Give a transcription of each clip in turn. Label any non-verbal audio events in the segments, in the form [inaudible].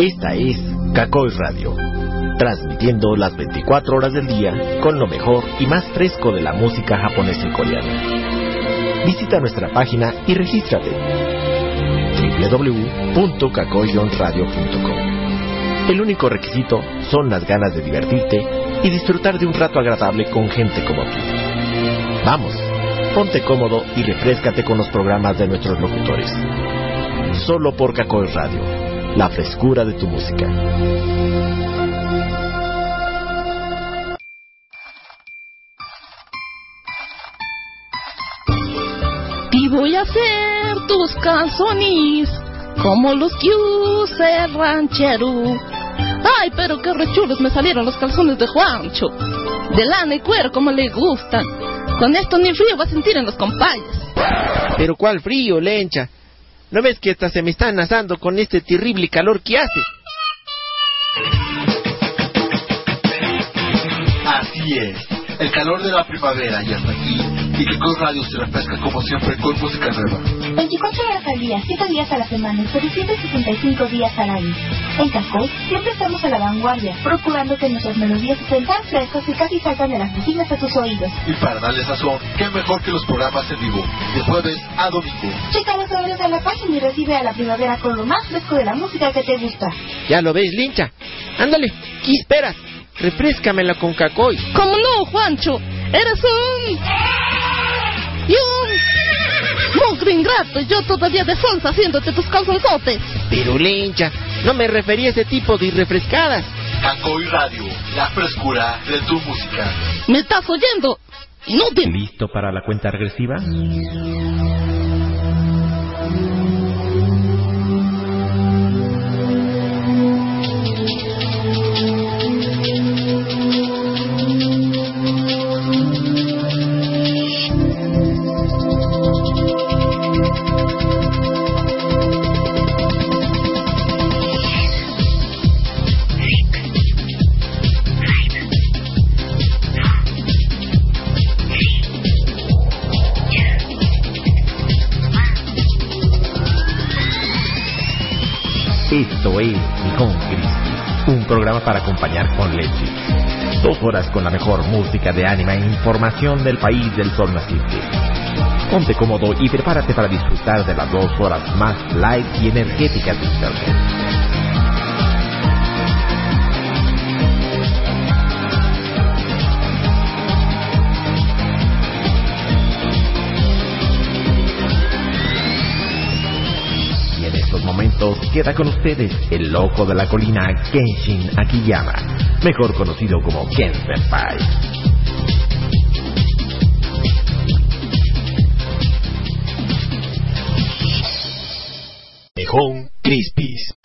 Esta es Kakoi Radio, transmitiendo las 24 horas del día con lo mejor y más fresco de la música japonesa y coreana. Visita nuestra página y regístrate www.kakoyonradio.com. El único requisito son las ganas de divertirte y disfrutar de un rato agradable con gente como tú. Vamos, ponte cómodo y refrescate con los programas de nuestros locutores. Solo por Kakoi Radio la frescura de tu música. Y voy a hacer tus calzones como los que usa el ranchero. Ay, pero qué rechulos me salieron los calzones de Juancho. De lana y cuero como le gustan. Con esto ni frío va a sentir en los compayos. Pero cuál frío, lencha. ¿No ves que hasta se me están asando con este terrible calor que hace? Así es, el calor de la primavera ya está aquí y que con radio se refresca como siempre con música nueva. 24 horas al día, 7 días a la semana y 365 días al año. En Cascos siempre estamos a la vanguardia, procurando que nuestras melodías estén tan frescos y casi salgan de las resinas a tus oídos. Y para darle sazón, qué mejor que los programas en vivo, de jueves a domingo. Checa los horarios de la página y recibe a la primavera con lo más fresco de la música que te gusta. Ya lo ves, lincha. Ándale, ¿qué esperas? Refrescamela con cacoy. ¿Cómo no, Juancho? Eres un... Y un... Mugre ingrato, yo todavía de sonza haciéndote tus calzonzotes. Pero lincha, no me refería a ese tipo de refrescadas. Cacoy Radio, la frescura de tu música. ¿Me estás oyendo? Inútil. ¿Listo para la cuenta regresiva? Programa para acompañar con leche. Dos horas con la mejor música de anime e información del país del sol naciente. Ponte cómodo y prepárate para disfrutar de las dos horas más light y energéticas de Internet. Queda con ustedes el loco de la colina Kenshin Akiyama, mejor conocido como Ken Senpai. Nihon Crispis.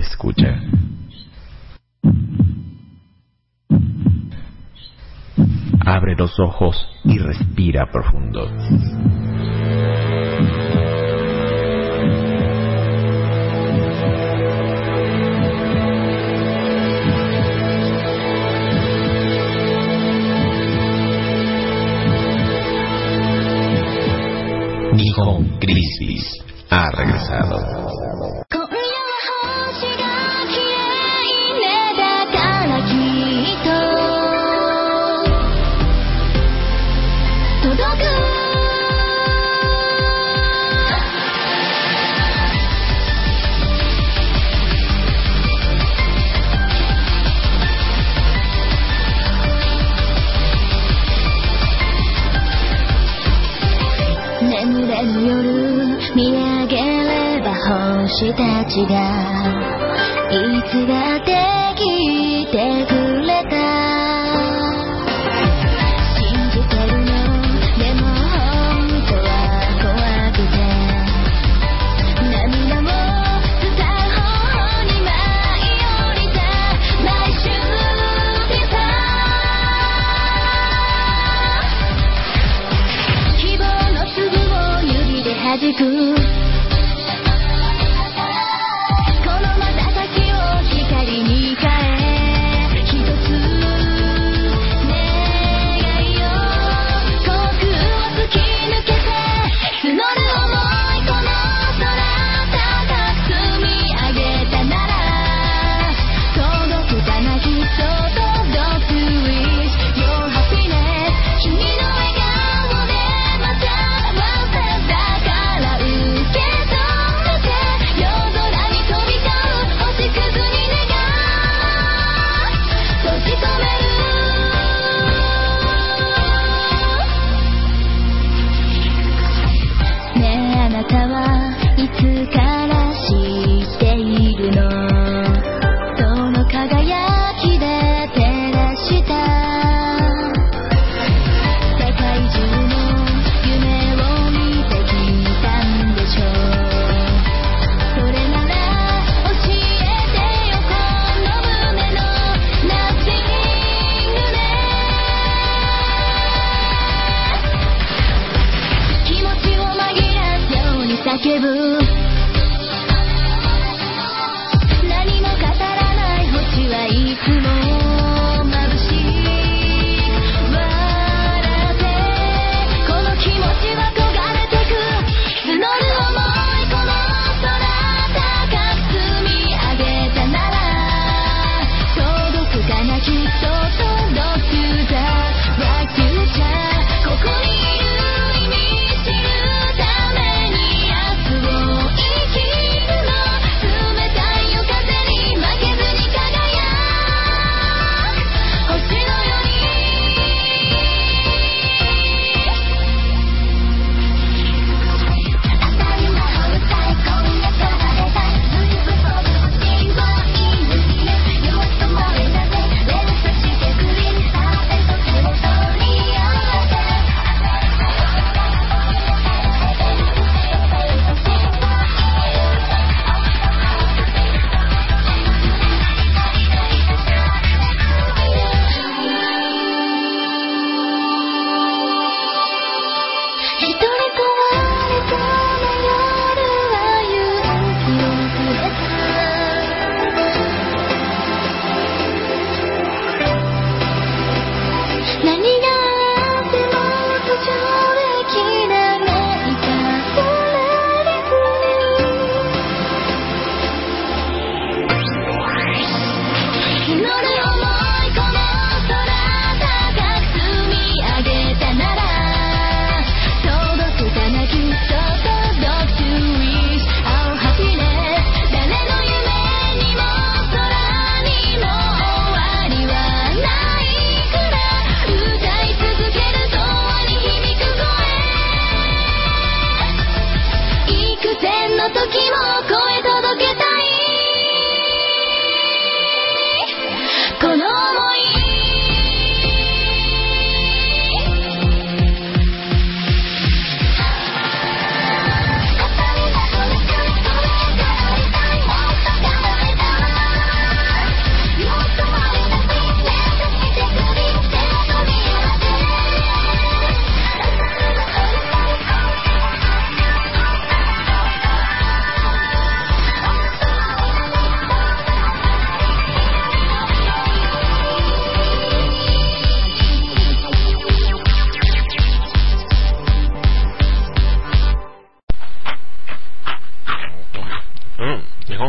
escucha. Abre los ojos y respira profundo. Nihon Crisis ha regresado. llegar.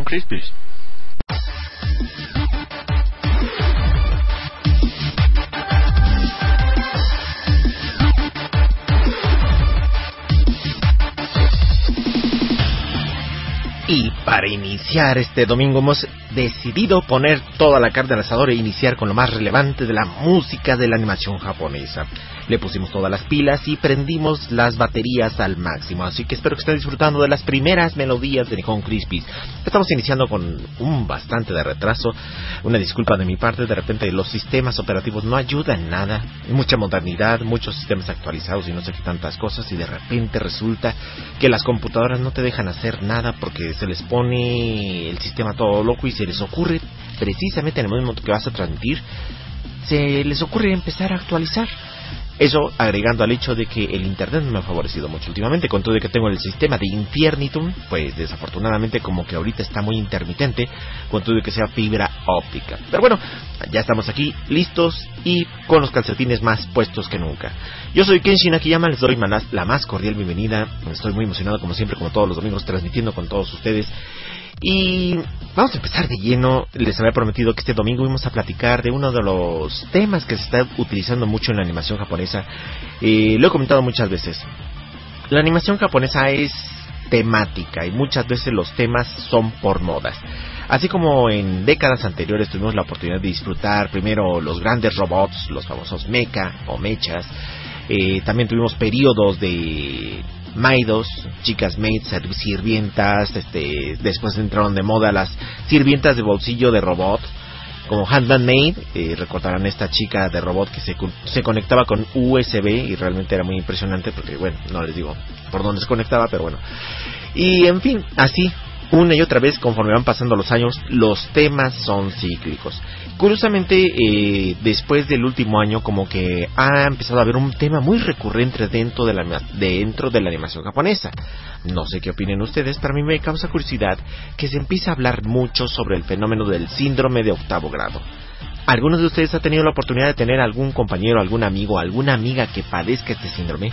Con Crispis. Iniciar este domingo hemos decidido poner toda la carne al asador e iniciar con lo más relevante de la música de la animación japonesa. Le pusimos todas las pilas y prendimos las baterías al máximo, así que espero que estén disfrutando de las primeras melodías de Nihon Crispis. Estamos iniciando con un bastante de retraso, una disculpa de mi parte, de repente los sistemas operativos no ayudan nada, mucha modernidad, muchos sistemas actualizados y no sé qué tantas cosas y de repente resulta que las computadoras no te dejan hacer nada porque se les pone el sistema todo loco y se les ocurre precisamente en el momento que vas a transmitir se les ocurre empezar a actualizar eso agregando al hecho de que el internet me ha favorecido mucho últimamente, con todo de que tengo el sistema de Infiernitum, pues desafortunadamente como que ahorita está muy intermitente, con todo de que sea fibra óptica. Pero bueno, ya estamos aquí listos y con los calcetines más puestos que nunca. Yo soy Kenshin Akiyama, les doy la más cordial bienvenida. Estoy muy emocionado como siempre, como todos los domingos, transmitiendo con todos ustedes. Y vamos a empezar de lleno. Les había prometido que este domingo íbamos a platicar de uno de los temas que se está utilizando mucho en la animación japonesa. Eh, lo he comentado muchas veces. La animación japonesa es temática y muchas veces los temas son por modas. Así como en décadas anteriores tuvimos la oportunidad de disfrutar primero los grandes robots, los famosos mecha o mechas, eh, también tuvimos periodos de maidos, chicas maids, sirvientas, este, después entraron de moda las sirvientas de bolsillo de robot, como Handman Maid, eh, recordarán esta chica de robot que se, se conectaba con USB y realmente era muy impresionante porque, bueno, no les digo por dónde se conectaba, pero bueno. Y en fin, así, una y otra vez, conforme van pasando los años, los temas son cíclicos. Curiosamente, eh, después del último año, como que ha empezado a haber un tema muy recurrente dentro de la, dentro de la animación japonesa. No sé qué opinen ustedes, pero a mí me causa curiosidad que se empiece a hablar mucho sobre el fenómeno del síndrome de octavo grado. ¿Algunos de ustedes ha tenido la oportunidad de tener algún compañero, algún amigo, alguna amiga que padezca este síndrome?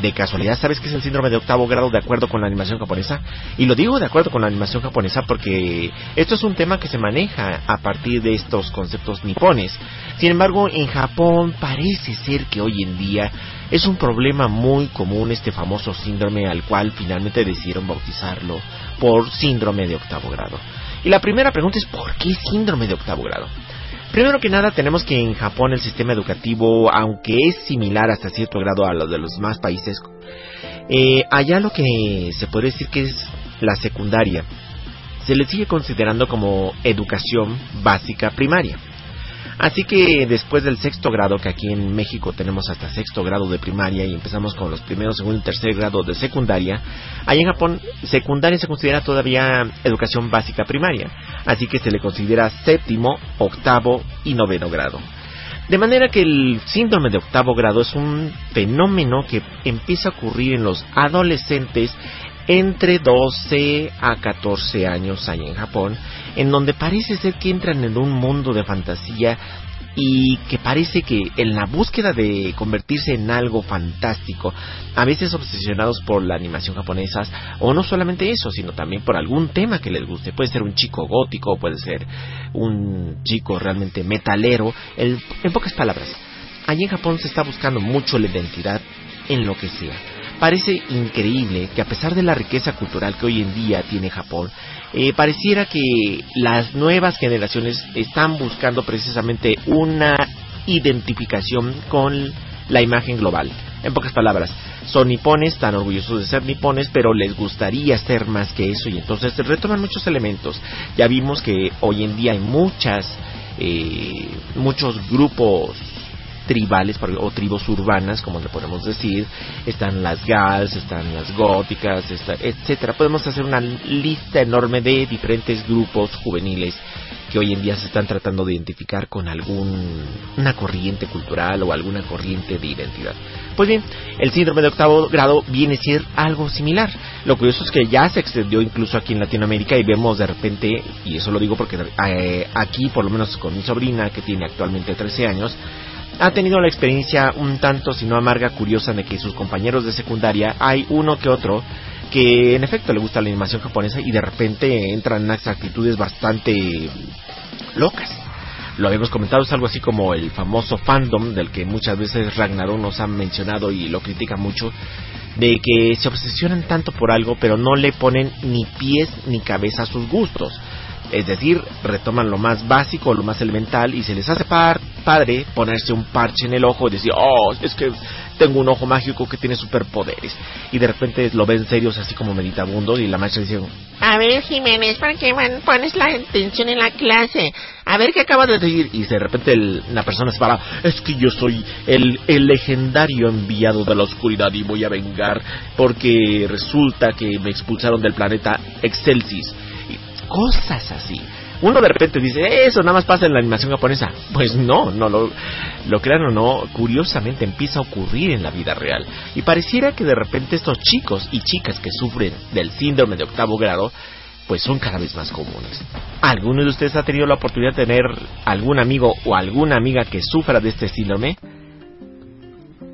¿De casualidad sabes qué es el síndrome de octavo grado de acuerdo con la animación japonesa? Y lo digo de acuerdo con la animación japonesa porque esto es un tema que se maneja a partir de estos conceptos nipones. Sin embargo, en Japón parece ser que hoy en día es un problema muy común este famoso síndrome al cual finalmente decidieron bautizarlo por síndrome de octavo grado. Y la primera pregunta es ¿por qué síndrome de octavo grado? Primero que nada tenemos que en Japón el sistema educativo, aunque es similar hasta cierto grado a lo de los demás países, eh, allá lo que se puede decir que es la secundaria, se le sigue considerando como educación básica primaria. Así que después del sexto grado, que aquí en México tenemos hasta sexto grado de primaria y empezamos con los primeros, segundo y tercer grado de secundaria, allá en Japón secundaria se considera todavía educación básica primaria, así que se le considera séptimo, octavo y noveno grado. De manera que el síndrome de octavo grado es un fenómeno que empieza a ocurrir en los adolescentes entre 12 a 14 años allá en Japón, en donde parece ser que entran en un mundo de fantasía y que parece que en la búsqueda de convertirse en algo fantástico, a veces obsesionados por la animación japonesa, o no solamente eso, sino también por algún tema que les guste, puede ser un chico gótico, puede ser un chico realmente metalero, el- en pocas palabras, allí en Japón se está buscando mucho la identidad en lo que sea. Parece increíble que a pesar de la riqueza cultural que hoy en día tiene Japón, eh, pareciera que las nuevas generaciones están buscando precisamente una identificación con la imagen global. En pocas palabras, son nipones, están orgullosos de ser nipones, pero les gustaría ser más que eso y entonces retoman muchos elementos. Ya vimos que hoy en día hay muchas, eh, muchos grupos tribales o tribus urbanas, como le podemos decir, están las gals, están las góticas, está- etcétera. Podemos hacer una lista enorme de diferentes grupos juveniles que hoy en día se están tratando de identificar con alguna corriente cultural o alguna corriente de identidad. Pues bien, el síndrome de octavo grado viene a ser algo similar. Lo curioso es que ya se extendió incluso aquí en Latinoamérica y vemos de repente, y eso lo digo porque eh, aquí, por lo menos con mi sobrina que tiene actualmente 13 años, ha tenido la experiencia un tanto, si no amarga, curiosa de que sus compañeros de secundaria hay uno que otro que en efecto le gusta la animación japonesa y de repente entran en unas actitudes bastante locas. Lo habíamos comentado, es algo así como el famoso fandom del que muchas veces Ragnarok nos ha mencionado y lo critica mucho, de que se obsesionan tanto por algo pero no le ponen ni pies ni cabeza a sus gustos. Es decir, retoman lo más básico, lo más elemental y se les hace par- padre ponerse un parche en el ojo y decir, oh, es que tengo un ojo mágico que tiene superpoderes. Y de repente lo ven serios así como meditabundos y la maestra dice, A ver, Jiménez, ¿para qué man- pones la atención en la clase? A ver qué acabo de decir. y de repente el- la persona se para, es que yo soy el, el legendario enviado de la oscuridad y voy a vengar porque resulta que me expulsaron del planeta Excelsis. Cosas así. Uno de repente dice, eso nada más pasa en la animación japonesa. Pues no, no lo, lo crean o no, curiosamente empieza a ocurrir en la vida real. Y pareciera que de repente estos chicos y chicas que sufren del síndrome de octavo grado, pues son cada vez más comunes. ¿Alguno de ustedes ha tenido la oportunidad de tener algún amigo o alguna amiga que sufra de este síndrome?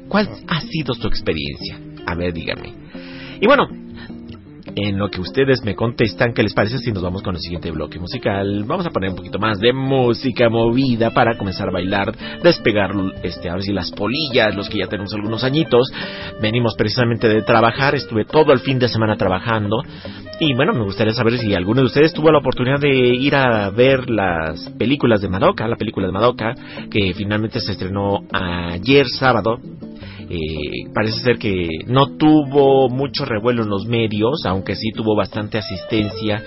¿Cuál ha sido su experiencia? A ver, díganme. Y bueno, en lo que ustedes me contestan, ¿qué les parece si nos vamos con el siguiente bloque musical? Vamos a poner un poquito más de música movida para comenzar a bailar, despegar, este, a ver si las polillas, los que ya tenemos algunos añitos. Venimos precisamente de trabajar, estuve todo el fin de semana trabajando. Y bueno, me gustaría saber si alguno de ustedes tuvo la oportunidad de ir a ver las películas de Madoka, la película de Madoka, que finalmente se estrenó ayer sábado. Eh, parece ser que no tuvo mucho revuelo en los medios, aunque sí tuvo bastante asistencia,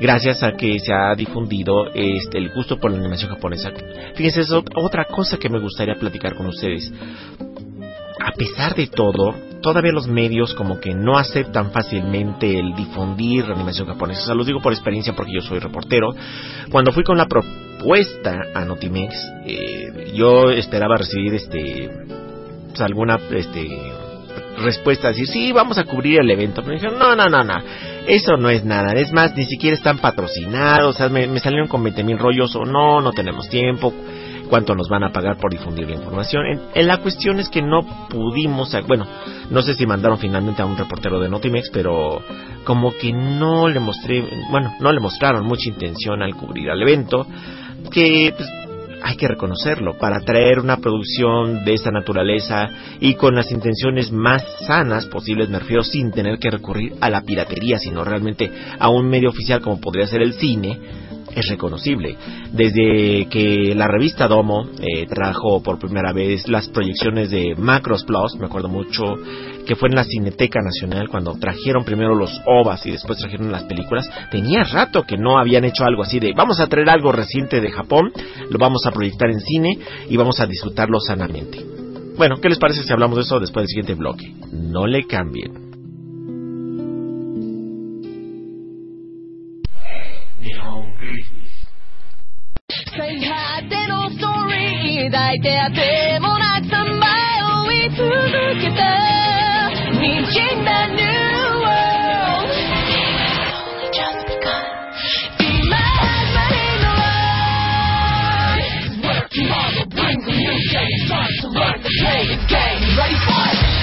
gracias a que se ha difundido este, el gusto por la animación japonesa. Fíjense, es ot- otra cosa que me gustaría platicar con ustedes. A pesar de todo, todavía los medios como que no aceptan fácilmente el difundir la animación japonesa. O sea, los digo por experiencia porque yo soy reportero. Cuando fui con la propuesta a Notimex, eh, yo esperaba recibir este pues, alguna este respuesta decir sí vamos a cubrir el evento me dijeron no no no no eso no es nada. Es más ni siquiera están patrocinados o sea me, salieron con 20 mil rollos o no no tenemos tiempo cuánto nos van a pagar por difundir la información en, en la cuestión es que no pudimos bueno no sé si mandaron finalmente a un reportero de Notimex pero como que no le mostré bueno no le mostraron mucha intención al cubrir el evento que pues, hay que reconocerlo, para traer una producción de esta naturaleza y con las intenciones más sanas posibles, me refiero sin tener que recurrir a la piratería, sino realmente a un medio oficial como podría ser el cine, es reconocible. Desde que la revista Domo eh, trajo por primera vez las proyecciones de Macros Plus, me acuerdo mucho que fue en la Cineteca Nacional cuando trajeron primero los OVAs y después trajeron las películas, tenía rato que no habían hecho algo así de vamos a traer algo reciente de Japón, lo vamos a proyectar en cine y vamos a disfrutarlo sanamente. Bueno, ¿qué les parece si hablamos de eso después del siguiente bloque? No le cambien. 最果てのストーリー抱いてあてもなくさまよい続けた滲んだ New World Only just begun 今始まりの Life Where tomorrow brings a new day It's time to learn to play the game Ready for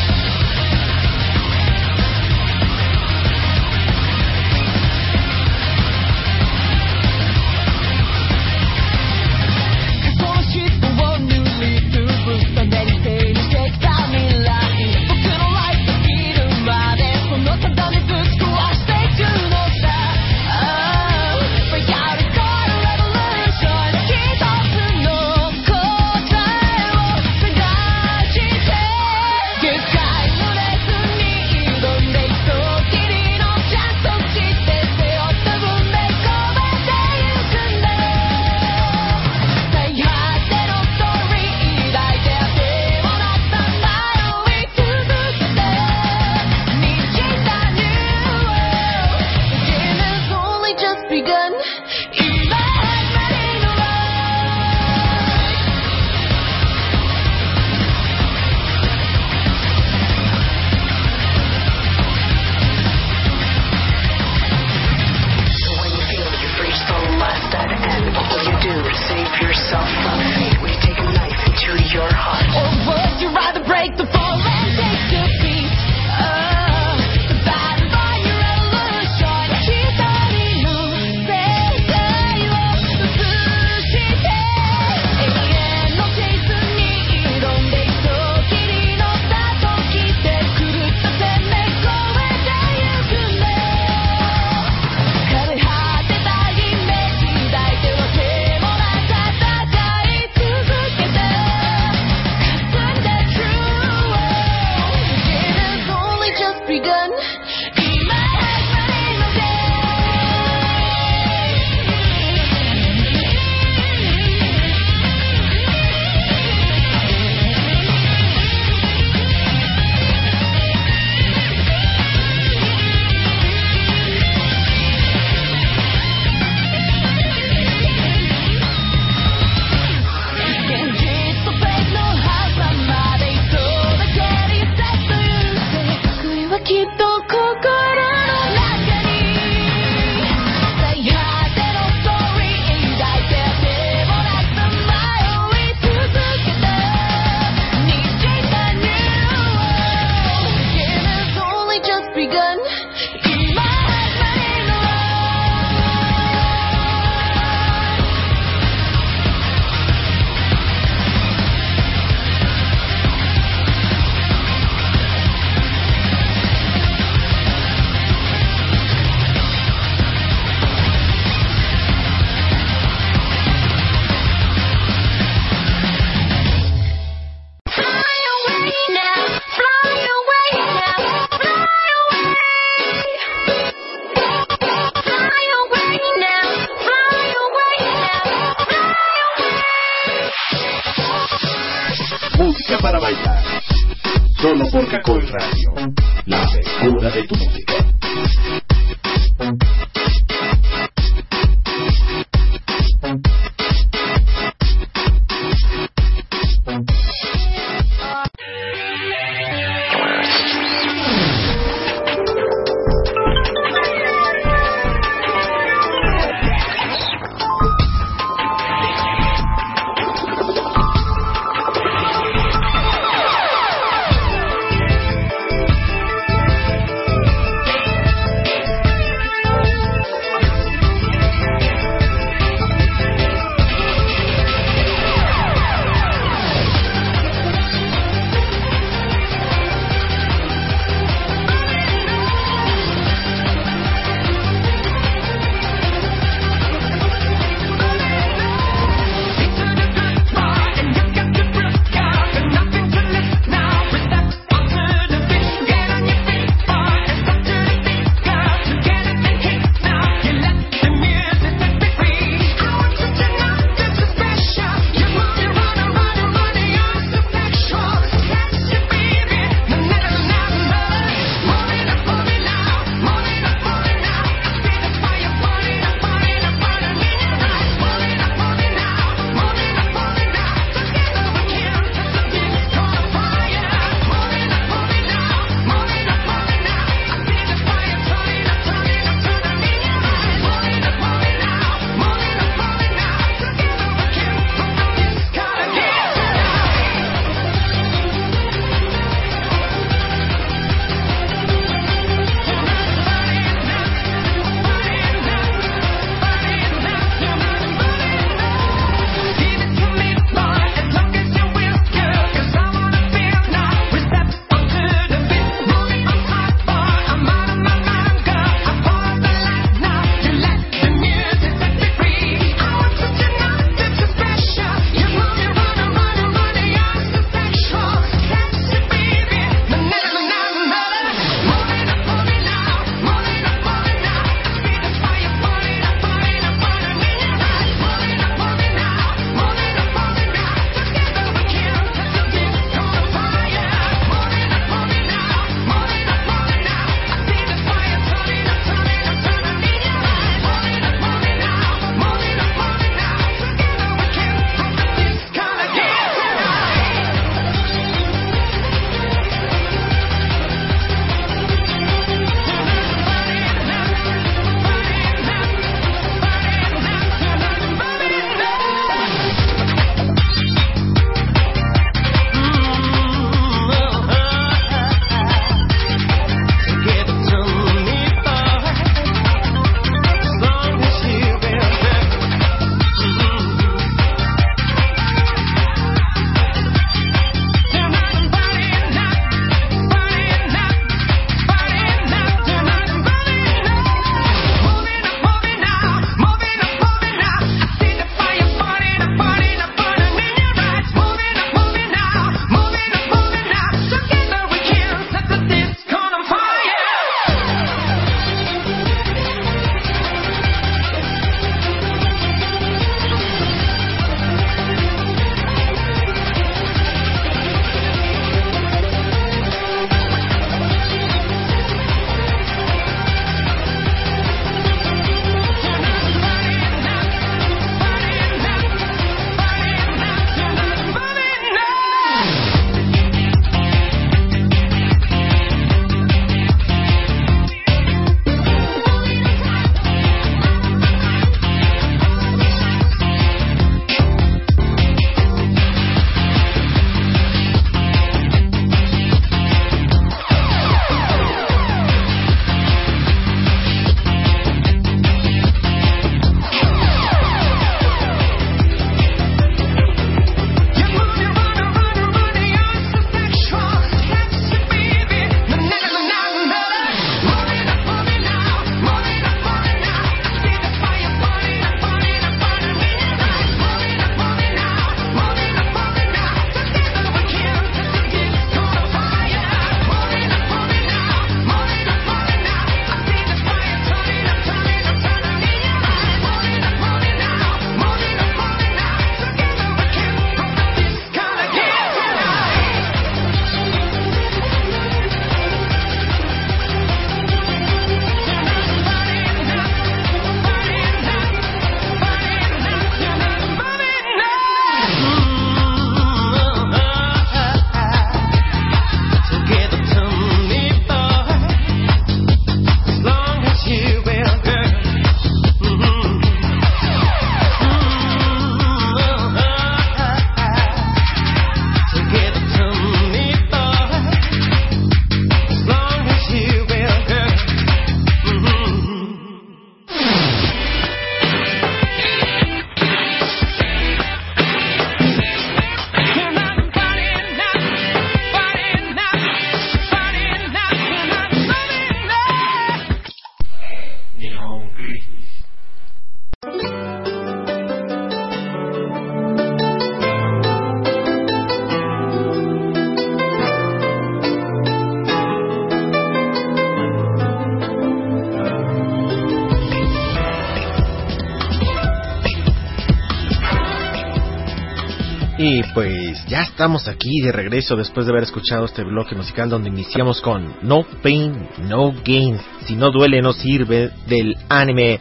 Pues ya estamos aquí de regreso después de haber escuchado este bloque musical donde iniciamos con No Pain, No Gain. Si no duele, no sirve del anime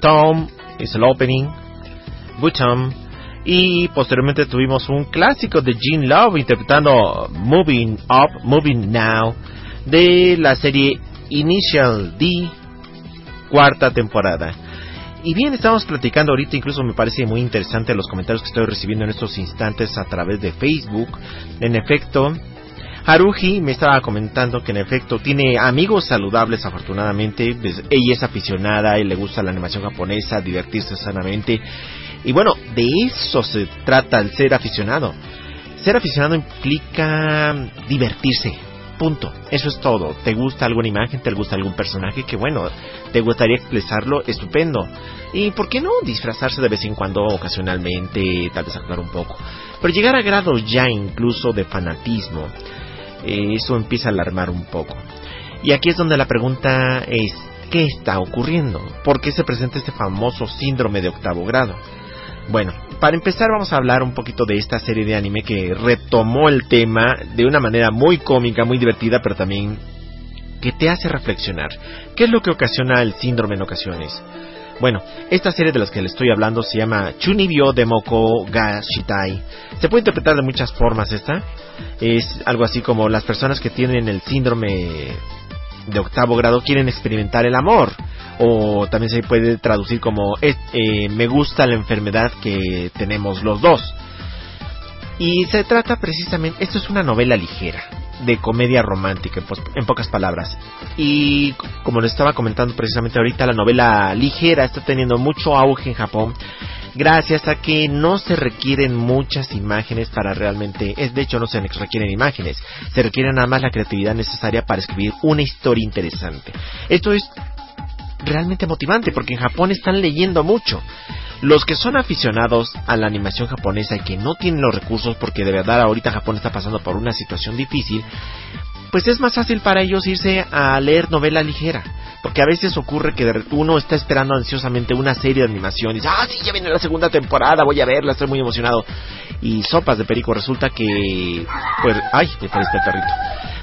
Tom es el opening, Butom. Y posteriormente tuvimos un clásico de Gene Love interpretando Moving Up, Moving Now de la serie Initial D, cuarta temporada. Y bien, estamos platicando ahorita, incluso me parece muy interesante los comentarios que estoy recibiendo en estos instantes a través de Facebook. En efecto, Haruji me estaba comentando que en efecto tiene amigos saludables afortunadamente, pues, ella es aficionada y le gusta la animación japonesa, divertirse sanamente. Y bueno, de eso se trata el ser aficionado. Ser aficionado implica divertirse, punto. Eso es todo. ¿Te gusta alguna imagen? ¿Te gusta algún personaje? Que bueno, te gustaría expresarlo, estupendo. Y por qué no disfrazarse de vez en cuando, ocasionalmente, tal vez actuar un poco. Pero llegar a grado ya incluso de fanatismo, eh, eso empieza a alarmar un poco. Y aquí es donde la pregunta es, ¿qué está ocurriendo? ¿Por qué se presenta este famoso síndrome de octavo grado? Bueno, para empezar vamos a hablar un poquito de esta serie de anime que retomó el tema de una manera muy cómica, muy divertida, pero también que te hace reflexionar. ¿Qué es lo que ocasiona el síndrome en ocasiones? Bueno, esta serie de las que le estoy hablando se llama Chunibyo Demoko ga Shitai. Se puede interpretar de muchas formas esta. Es algo así como las personas que tienen el síndrome de octavo grado quieren experimentar el amor. O también se puede traducir como eh, me gusta la enfermedad que tenemos los dos. Y se trata precisamente, esto es una novela ligera, de comedia romántica, en pocas palabras. Y como les estaba comentando precisamente ahorita, la novela ligera está teniendo mucho auge en Japón, gracias a que no se requieren muchas imágenes para realmente, es de hecho no se requieren imágenes, se requiere nada más la creatividad necesaria para escribir una historia interesante. Esto es realmente motivante porque en Japón están leyendo mucho. Los que son aficionados a la animación japonesa y que no tienen los recursos porque de verdad ahorita Japón está pasando por una situación difícil, pues es más fácil para ellos irse a leer novela ligera. Porque a veces ocurre que de- uno está esperando ansiosamente una serie de animación y dice, ah, sí, ya viene la segunda temporada, voy a verla, estoy muy emocionado. Y sopas de perico, resulta que... Pues, ay, me parece el perrito.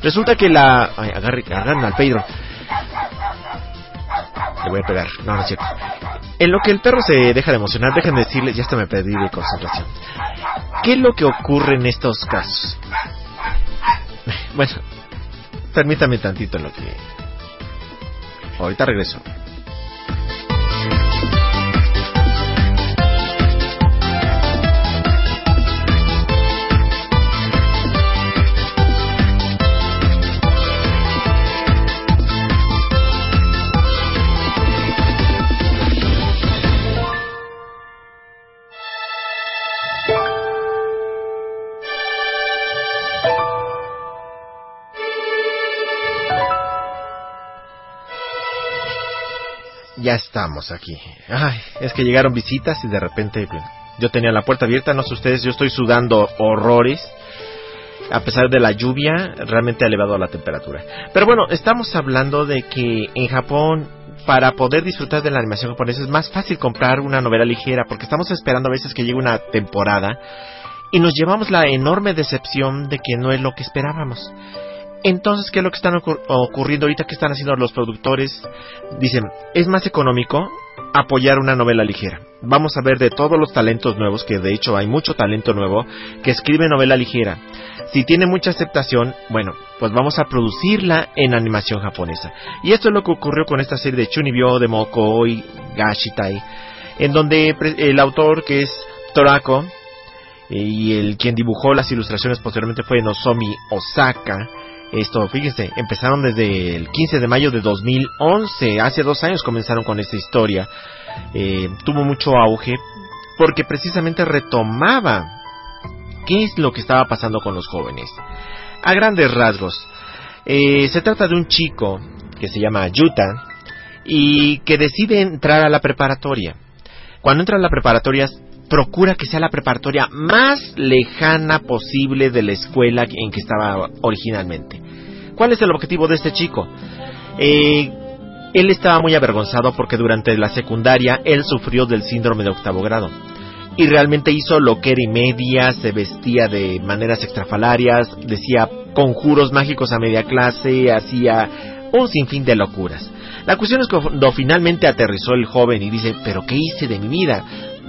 Resulta que la... Ay, agarre, agarren al Pedro. Le voy a pegar. No, no es cierto. En lo que el perro se deja de emocionar, déjenme decirles, ya hasta me perdí de concentración. ¿Qué es lo que ocurre en estos casos? [laughs] Bueno, permítame tantito en lo que... Ahorita regreso. Estamos aquí. Ay, es que llegaron visitas y de repente pues, yo tenía la puerta abierta, no sé ustedes, yo estoy sudando horrores. A pesar de la lluvia, realmente ha elevado la temperatura. Pero bueno, estamos hablando de que en Japón, para poder disfrutar de la animación japonesa, es más fácil comprar una novela ligera, porque estamos esperando a veces que llegue una temporada y nos llevamos la enorme decepción de que no es lo que esperábamos. Entonces, ¿qué es lo que están ocur- ocurriendo ahorita? ¿Qué están haciendo los productores? Dicen, es más económico apoyar una novela ligera. Vamos a ver de todos los talentos nuevos, que de hecho hay mucho talento nuevo, que escribe novela ligera. Si tiene mucha aceptación, bueno, pues vamos a producirla en animación japonesa. Y esto es lo que ocurrió con esta serie de Chunibyo de Moko y Gashitai, en donde el autor que es Torako y el quien dibujó las ilustraciones posteriormente fue Nozomi Osaka. Esto, fíjense, empezaron desde el 15 de mayo de 2011. Hace dos años comenzaron con esta historia. Eh, tuvo mucho auge porque precisamente retomaba qué es lo que estaba pasando con los jóvenes. A grandes rasgos, eh, se trata de un chico que se llama Yuta y que decide entrar a la preparatoria. Cuando entra a la preparatoria, procura que sea la preparatoria más lejana posible de la escuela en que estaba originalmente. ¿Cuál es el objetivo de este chico? Eh, él estaba muy avergonzado porque durante la secundaria él sufrió del síndrome de octavo grado. y realmente hizo lo que era y media, se vestía de maneras extrafalarias, decía conjuros mágicos a media clase, hacía un sinfín de locuras. La cuestión es cuando finalmente aterrizó el joven y dice, pero ¿qué hice de mi vida?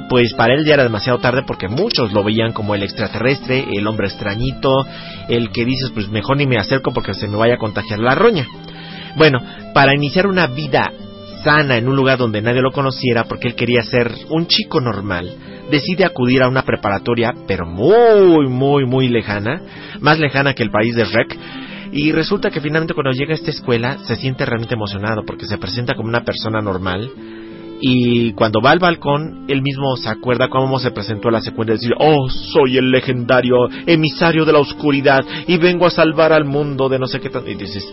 Pues para él ya era demasiado tarde porque muchos lo veían como el extraterrestre, el hombre extrañito, el que dices, pues mejor ni me acerco porque se me vaya a contagiar la roña. Bueno, para iniciar una vida sana en un lugar donde nadie lo conociera porque él quería ser un chico normal, decide acudir a una preparatoria, pero muy, muy, muy lejana, más lejana que el país de Rec, y resulta que finalmente cuando llega a esta escuela se siente realmente emocionado porque se presenta como una persona normal, y cuando va al balcón, él mismo se acuerda cómo se presentó la secuencia de decir, oh, soy el legendario emisario de la oscuridad y vengo a salvar al mundo de no sé qué tanto. Y dices,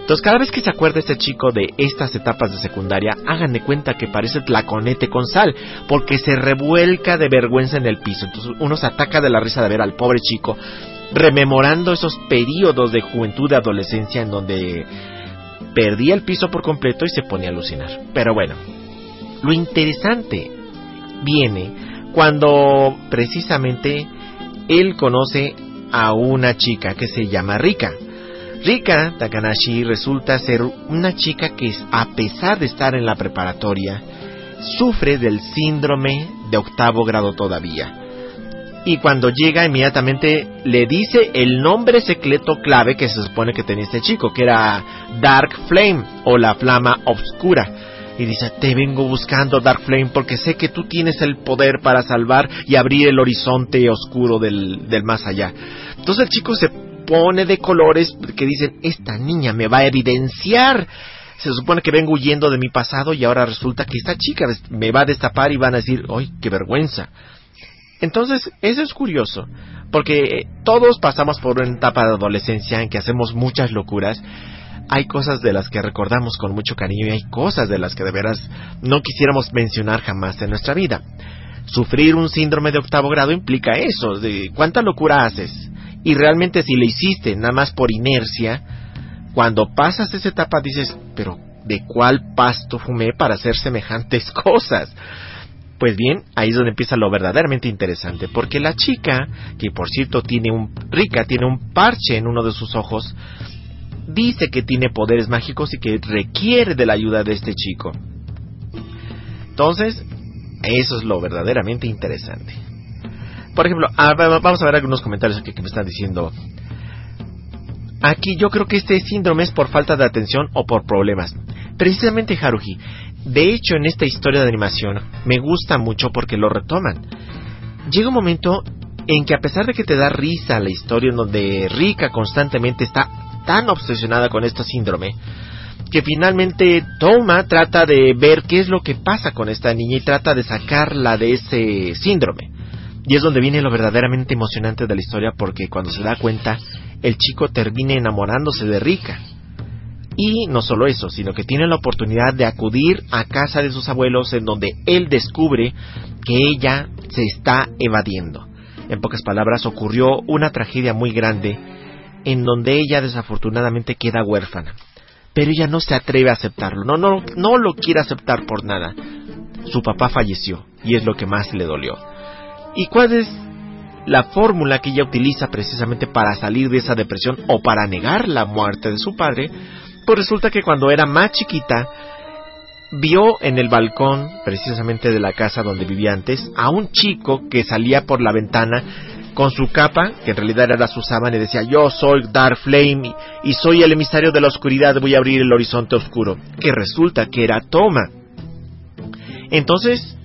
entonces, cada vez que se acuerda este chico de estas etapas de secundaria, hagan de cuenta que parece tlaconete con sal, porque se revuelca de vergüenza en el piso. Entonces, uno se ataca de la risa de ver al pobre chico rememorando esos periodos de juventud, de adolescencia, en donde perdía el piso por completo y se ponía a alucinar. Pero bueno, lo interesante viene cuando precisamente él conoce a una chica que se llama Rika. Rika Takanashi resulta ser una chica que, a pesar de estar en la preparatoria, sufre del síndrome de octavo grado todavía. Y cuando llega inmediatamente le dice el nombre secreto clave que se supone que tenía este chico, que era Dark Flame o la flama oscura. Y dice, te vengo buscando Dark Flame porque sé que tú tienes el poder para salvar y abrir el horizonte oscuro del, del más allá. Entonces el chico se pone de colores que dicen, esta niña me va a evidenciar. Se supone que vengo huyendo de mi pasado y ahora resulta que esta chica me va a destapar y van a decir, ¡ay, qué vergüenza! Entonces, eso es curioso, porque todos pasamos por una etapa de adolescencia en que hacemos muchas locuras. Hay cosas de las que recordamos con mucho cariño y hay cosas de las que de veras no quisiéramos mencionar jamás en nuestra vida. Sufrir un síndrome de octavo grado implica eso, de cuánta locura haces. Y realmente si le hiciste nada más por inercia, cuando pasas esa etapa dices, pero ¿de cuál pasto fumé para hacer semejantes [laughs] cosas? Pues bien, ahí es donde empieza lo verdaderamente interesante, porque la chica, que por cierto tiene un rica, tiene un parche en uno de sus ojos, dice que tiene poderes mágicos y que requiere de la ayuda de este chico. Entonces, eso es lo verdaderamente interesante. Por ejemplo, ah, vamos a ver algunos comentarios aquí que me están diciendo. Aquí yo creo que este síndrome es por falta de atención o por problemas. Precisamente Haruhi, de hecho en esta historia de animación me gusta mucho porque lo retoman. Llega un momento en que a pesar de que te da risa la historia en donde Rika constantemente está tan obsesionada con este síndrome, que finalmente Toma trata de ver qué es lo que pasa con esta niña y trata de sacarla de ese síndrome. Y es donde viene lo verdaderamente emocionante de la historia porque cuando se da cuenta, el chico termina enamorándose de Rika. Y no solo eso, sino que tiene la oportunidad de acudir a casa de sus abuelos en donde él descubre que ella se está evadiendo. En pocas palabras, ocurrió una tragedia muy grande en donde ella desafortunadamente queda huérfana. Pero ella no se atreve a aceptarlo, no, no, no lo quiere aceptar por nada. Su papá falleció y es lo que más le dolió. ¿Y cuál es la fórmula que ella utiliza precisamente para salir de esa depresión o para negar la muerte de su padre? Pues resulta que cuando era más chiquita, vio en el balcón precisamente de la casa donde vivía antes a un chico que salía por la ventana con su capa, que en realidad era su sábana, y decía, yo soy Dark Flame y soy el emisario de la oscuridad, voy a abrir el horizonte oscuro, que resulta que era Toma. Entonces,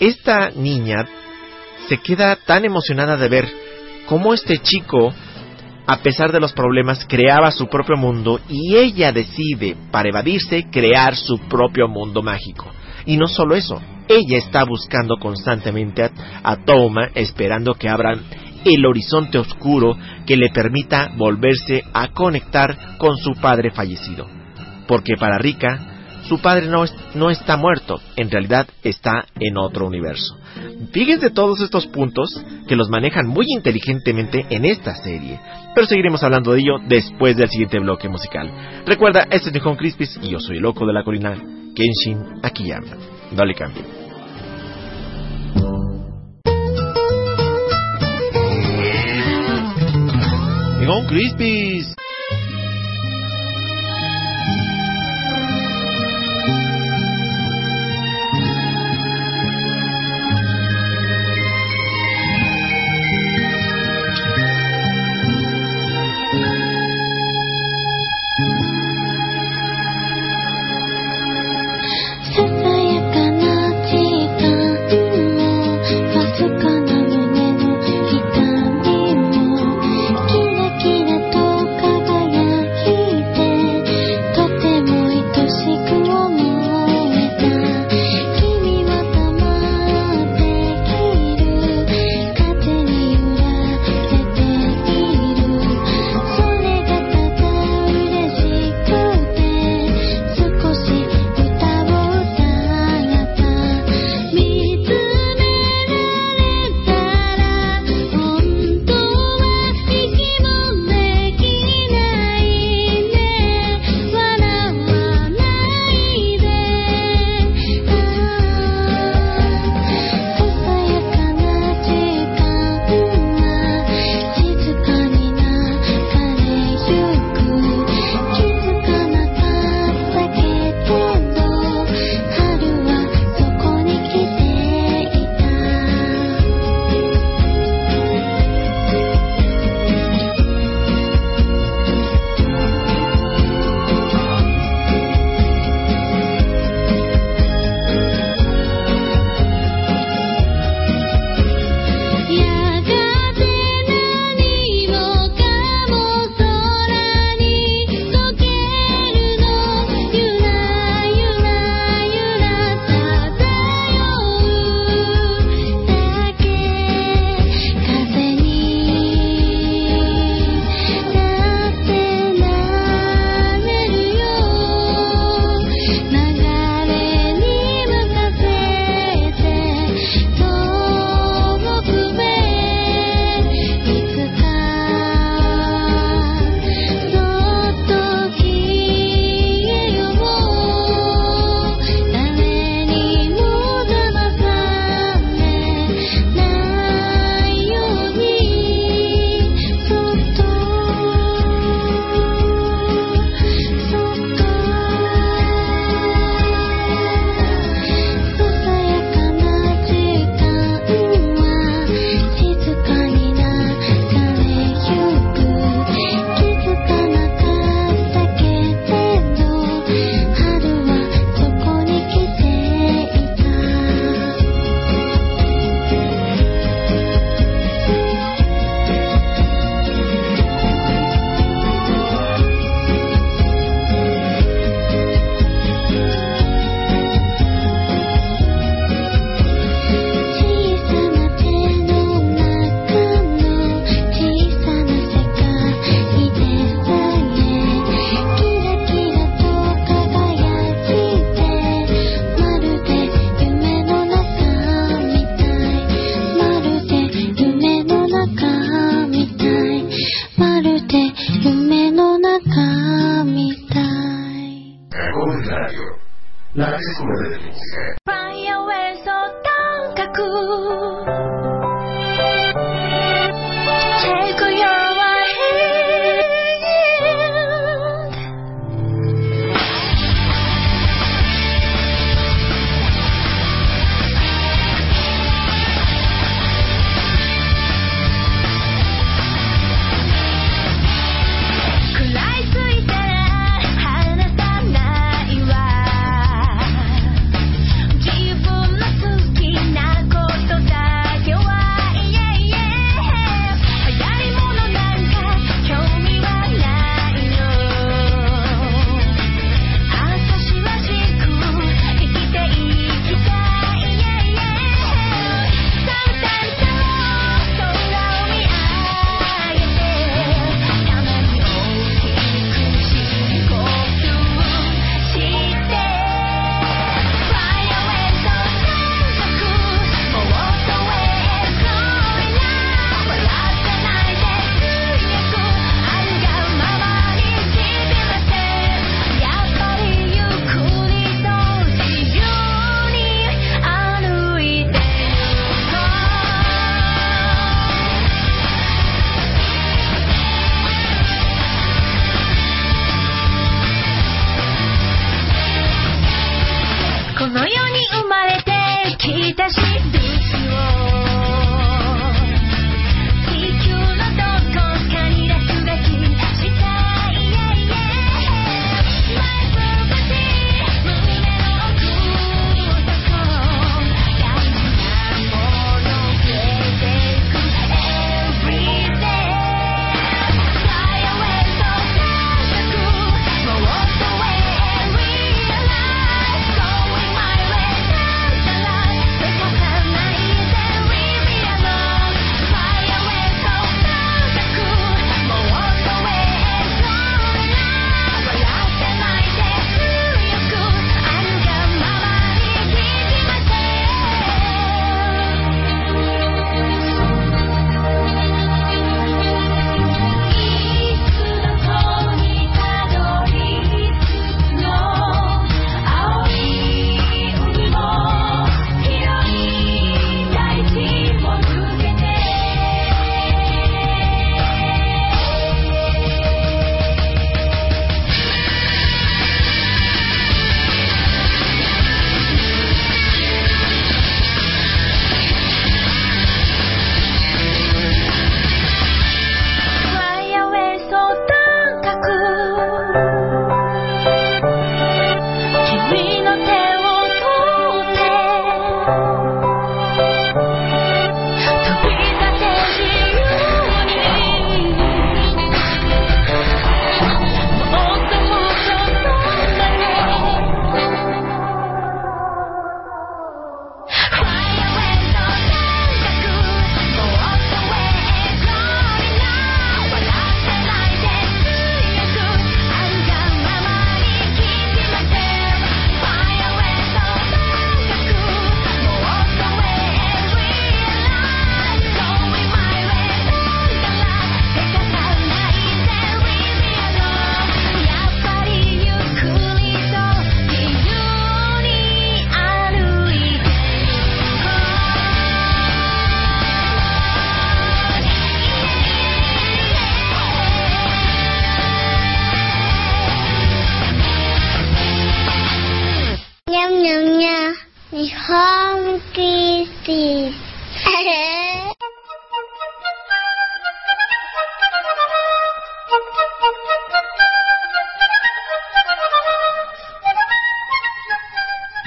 esta niña se queda tan emocionada de ver cómo este chico, a pesar de los problemas, creaba su propio mundo y ella decide, para evadirse, crear su propio mundo mágico. Y no solo eso, ella está buscando constantemente a, a Toma, esperando que abran el horizonte oscuro que le permita volverse a conectar con su padre fallecido. Porque para Rika, su padre no, es- no está muerto, en realidad está en otro universo. Fíjense todos estos puntos que los manejan muy inteligentemente en esta serie, pero seguiremos hablando de ello después del siguiente bloque musical. Recuerda, este es Nihon Crispis y yo soy el loco de la colina, Kenshin Akiyama. No le cambie. Rincón Crispis.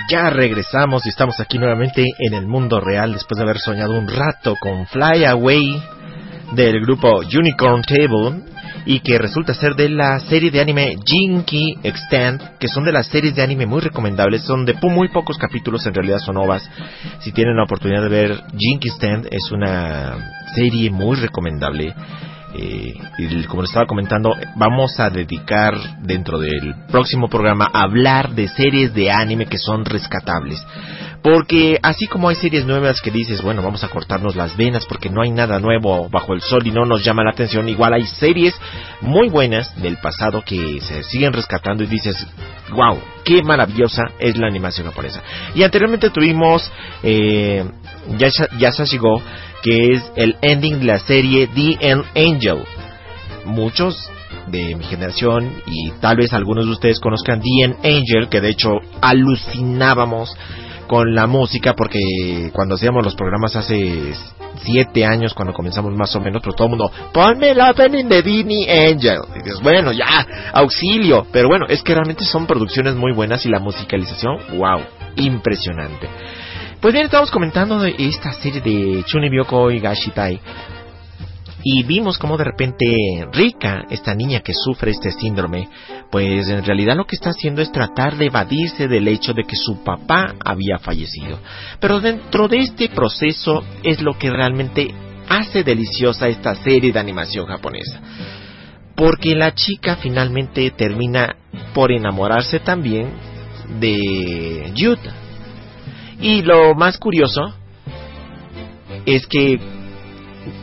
Ya regresamos y estamos aquí nuevamente en el mundo real después de haber soñado un rato con Fly Away del grupo Unicorn Table y que resulta ser de la serie de anime Jinky Extend, que son de las series de anime muy recomendables, son de muy pocos capítulos, en realidad son ovas. Si tienen la oportunidad de ver Jinky Extend, es una serie muy recomendable. Eh, y como les estaba comentando, vamos a dedicar dentro del próximo programa a hablar de series de anime que son rescatables. Porque así como hay series nuevas que dices, bueno, vamos a cortarnos las venas porque no hay nada nuevo bajo el sol y no nos llama la atención, igual hay series muy buenas del pasado que se siguen rescatando y dices, wow, qué maravillosa es la animación japonesa. Y anteriormente tuvimos eh, Yasha- Yasashigo, que es el ending de la serie The End Angel. Muchos de mi generación y tal vez algunos de ustedes conozcan The End Angel, que de hecho alucinábamos con la música porque cuando hacíamos los programas hace siete años cuando comenzamos más o menos, pero todo el mundo, ponme el opening de Disney Angel. Dices, bueno, ya, auxilio. Pero bueno, es que realmente son producciones muy buenas y la musicalización, wow, impresionante. Pues bien, estamos comentando de esta serie de Chunibyoko y Gashitai. Y vimos como de repente Rika, esta niña que sufre este síndrome, pues en realidad lo que está haciendo es tratar de evadirse del hecho de que su papá había fallecido. Pero dentro de este proceso es lo que realmente hace deliciosa esta serie de animación japonesa. Porque la chica finalmente termina por enamorarse también de Yuta. Y lo más curioso es que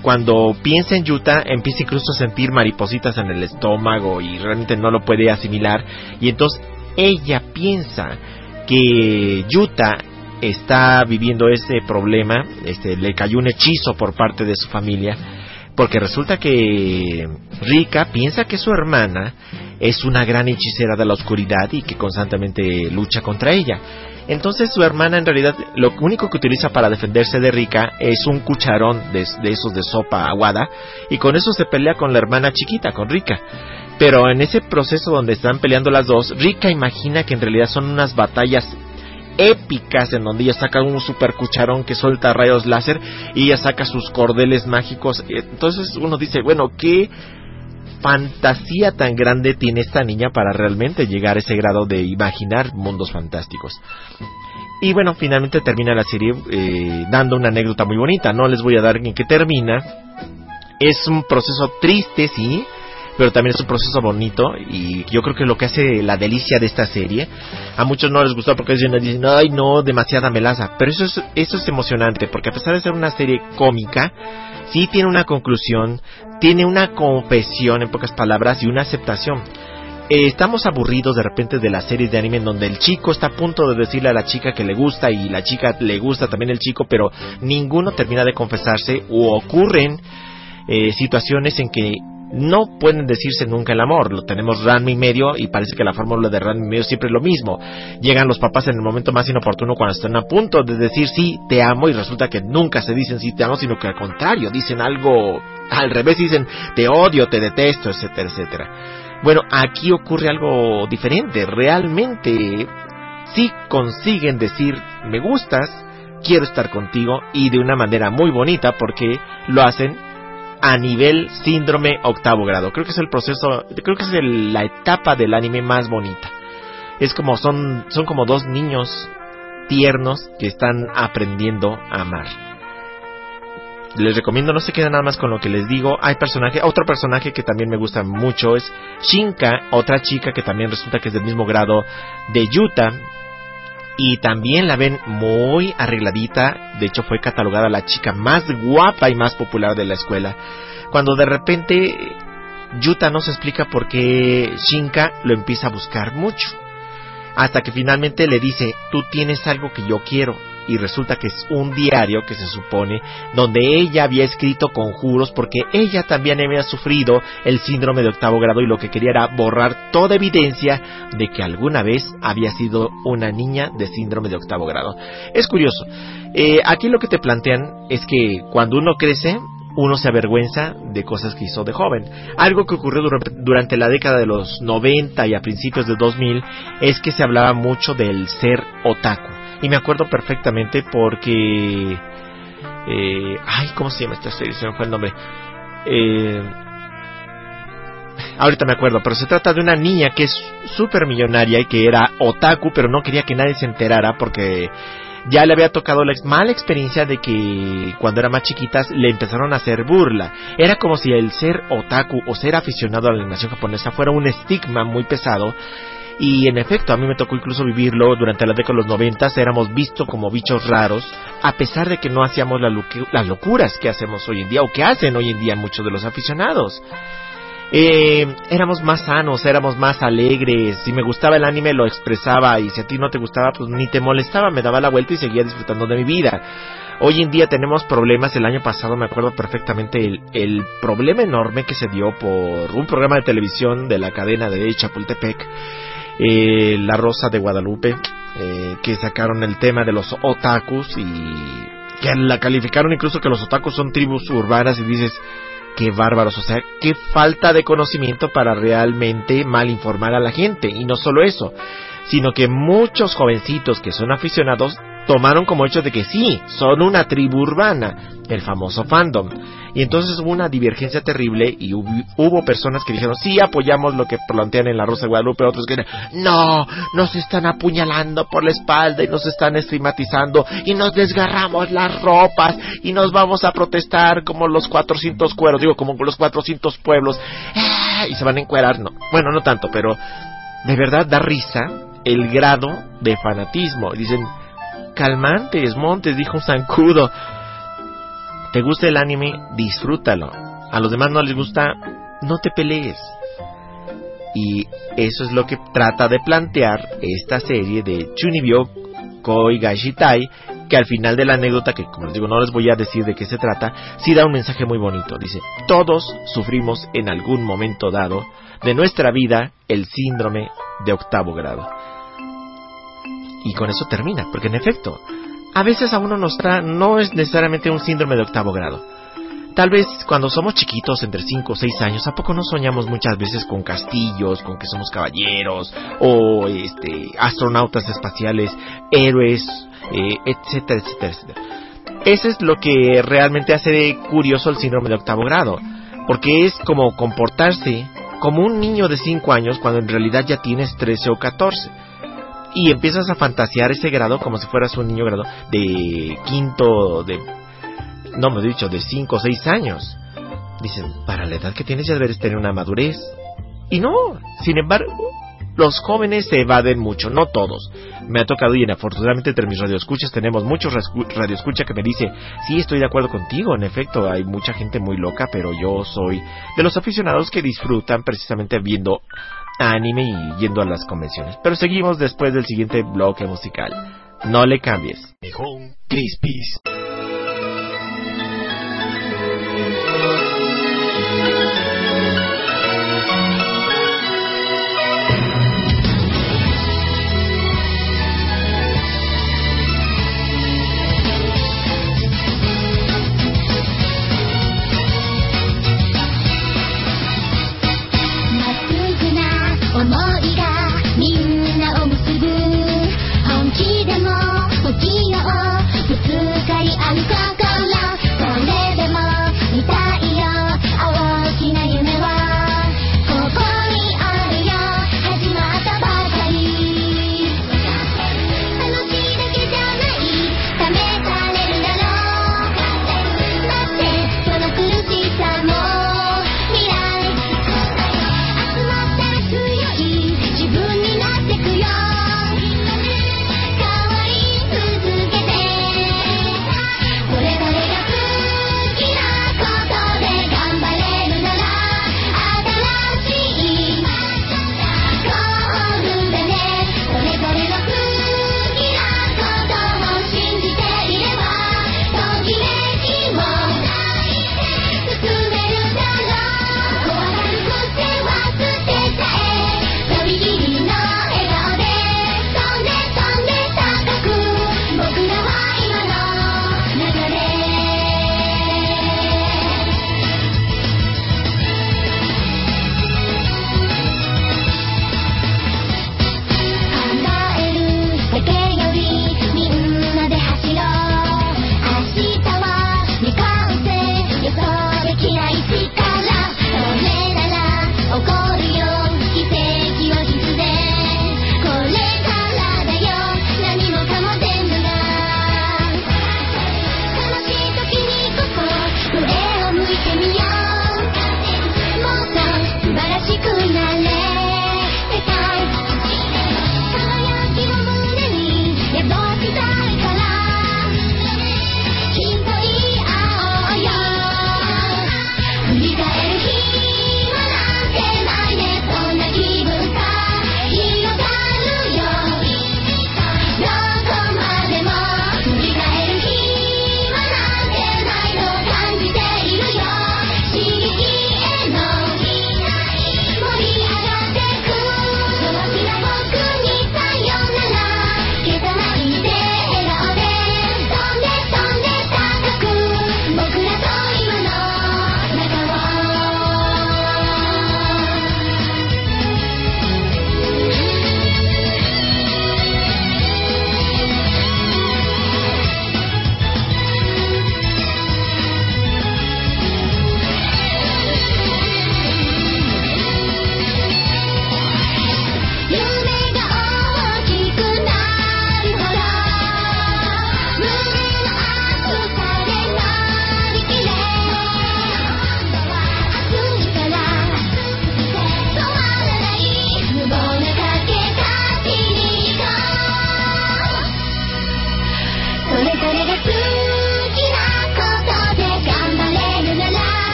cuando piensa en Yuta empieza incluso a sentir maripositas en el estómago y realmente no lo puede asimilar y entonces ella piensa que Yuta está viviendo ese problema, este le cayó un hechizo por parte de su familia porque resulta que Rika piensa que su hermana es una gran hechicera de la oscuridad y que constantemente lucha contra ella. Entonces su hermana en realidad lo único que utiliza para defenderse de Rika es un cucharón de, esos de sopa aguada y con eso se pelea con la hermana chiquita, con Rika. Pero en ese proceso donde están peleando las dos, Rika imagina que en realidad son unas batallas épicas en donde ella saca un super cucharón que suelta rayos láser y ella saca sus cordeles mágicos. Entonces uno dice, bueno, ¿qué fantasía tan grande tiene esta niña para realmente llegar a ese grado de imaginar mundos fantásticos? Y bueno, finalmente termina la serie eh, dando una anécdota muy bonita. No les voy a dar en qué termina. Es un proceso triste, sí, pero también es un proceso bonito y yo creo que lo que hace la delicia de esta serie, a muchos no les gustó porque dicen, ay no, demasiada melaza, pero eso es, eso es emocionante porque a pesar de ser una serie cómica, sí tiene una conclusión, tiene una confesión en pocas palabras y una aceptación. Eh, estamos aburridos de repente de las series de anime en donde el chico está a punto de decirle a la chica que le gusta y la chica le gusta también el chico, pero ninguno termina de confesarse o ocurren eh, situaciones en que no pueden decirse nunca el amor. Lo tenemos Ranma y medio y parece que la fórmula de Ranma y medio siempre es lo mismo. Llegan los papás en el momento más inoportuno cuando están a punto de decir sí, te amo y resulta que nunca se dicen sí, te amo, sino que al contrario, dicen algo al revés, dicen te odio, te detesto, etcétera, etcétera. Bueno, aquí ocurre algo diferente. Realmente sí consiguen decir me gustas, quiero estar contigo y de una manera muy bonita porque lo hacen a nivel síndrome octavo grado. Creo que es el proceso, creo que es el- la etapa del anime más bonita. Es como son, son como dos niños tiernos que están aprendiendo a amar. Les recomiendo, no se queden nada más con lo que les digo. Hay personaje, otro personaje que también me gusta mucho es Shinka, otra chica que también resulta que es del mismo grado de Yuta, y también la ven muy arregladita. De hecho, fue catalogada la chica más guapa y más popular de la escuela. Cuando de repente Yuta no se explica por qué Shinka lo empieza a buscar mucho. Hasta que finalmente le dice, tú tienes algo que yo quiero. Y resulta que es un diario que se supone donde ella había escrito conjuros porque ella también había sufrido el síndrome de octavo grado y lo que quería era borrar toda evidencia de que alguna vez había sido una niña de síndrome de octavo grado. Es curioso. Eh, aquí lo que te plantean es que cuando uno crece, uno se avergüenza de cosas que hizo de joven. Algo que ocurrió dur- durante la década de los 90 y a principios de 2000 es que se hablaba mucho del ser otaku. Y me acuerdo perfectamente porque... eh, ay, ¿cómo se llama esta serie? Se me fue el nombre. Eh, ahorita me acuerdo, pero se trata de una niña que es súper millonaria y que era otaku, pero no quería que nadie se enterara porque ya le había tocado la mala experiencia de que cuando era más chiquitas le empezaron a hacer burla. Era como si el ser otaku o ser aficionado a la animación japonesa fuera un estigma muy pesado. Y en efecto, a mí me tocó incluso vivirlo durante la década de los noventas, éramos vistos como bichos raros, a pesar de que no hacíamos la las locuras que hacemos hoy en día, o que hacen hoy en día muchos de los aficionados. Eh, éramos más sanos, éramos más alegres. Si me gustaba el anime lo expresaba y si a ti no te gustaba pues ni te molestaba, me daba la vuelta y seguía disfrutando de mi vida. Hoy en día tenemos problemas. El año pasado me acuerdo perfectamente el, el problema enorme que se dio por un programa de televisión de la cadena de Chapultepec, eh, La Rosa de Guadalupe, eh, que sacaron el tema de los otakus y que la calificaron incluso que los otakus son tribus urbanas y dices, qué bárbaros, o sea, qué falta de conocimiento para realmente mal informar a la gente. Y no solo eso, sino que muchos jovencitos que son aficionados tomaron como hecho de que sí, son una tribu urbana, el famoso fandom. Y entonces hubo una divergencia terrible y hubo, hubo personas que dijeron, sí, apoyamos lo que plantean en la Rosa de Guadalupe, otros que no, nos están apuñalando por la espalda y nos están estigmatizando y nos desgarramos las ropas y nos vamos a protestar como los 400 cueros, digo, como los 400 pueblos, ¡ah! y se van a encuerar, no, bueno, no tanto, pero de verdad da risa el grado de fanatismo. Dicen, calmantes, montes, dijo un zancudo. ¿Te gusta el anime? Disfrútalo. A los demás no les gusta, no te pelees. Y eso es lo que trata de plantear esta serie de Chunibyo Koi Gashitai, que al final de la anécdota, que como les digo no les voy a decir de qué se trata, sí da un mensaje muy bonito. Dice, todos sufrimos en algún momento dado de nuestra vida el síndrome de octavo grado. Y con eso termina, porque en efecto, a veces a uno nos trae, no es necesariamente un síndrome de octavo grado. Tal vez cuando somos chiquitos, entre 5 o 6 años, ¿a poco no soñamos muchas veces con castillos, con que somos caballeros, o este, astronautas espaciales, héroes, eh, etcétera, etcétera, etcétera? Ese es lo que realmente hace curioso el síndrome de octavo grado, porque es como comportarse como un niño de 5 años cuando en realidad ya tienes 13 o 14 y empiezas a fantasear ese grado como si fueras un niño grado de quinto, de, no me he dicho, de cinco o seis años. Dicen, para la edad que tienes ya deberes tener una madurez. Y no, sin embargo, los jóvenes se evaden mucho, no todos. Me ha tocado y afortunadamente entre mis radioescuchas tenemos muchos rascu- radioescucha que me dice, sí, estoy de acuerdo contigo, en efecto, hay mucha gente muy loca, pero yo soy de los aficionados que disfrutan precisamente viendo anime y yendo a las convenciones. Pero seguimos después del siguiente bloque musical. No le cambies.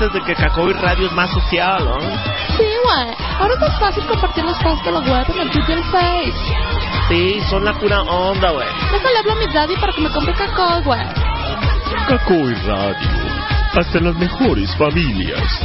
¿Te enteraste de que Cacoy Radio es más social, no? Sí, güey. Ahora es más fácil compartir los posts de la web en el Twitter y el Face. Sí, son la pura onda, güey. Déjale hablo a mi daddy para que me compre cacao, güey. Cacoy Radio. Hasta las mejores familias.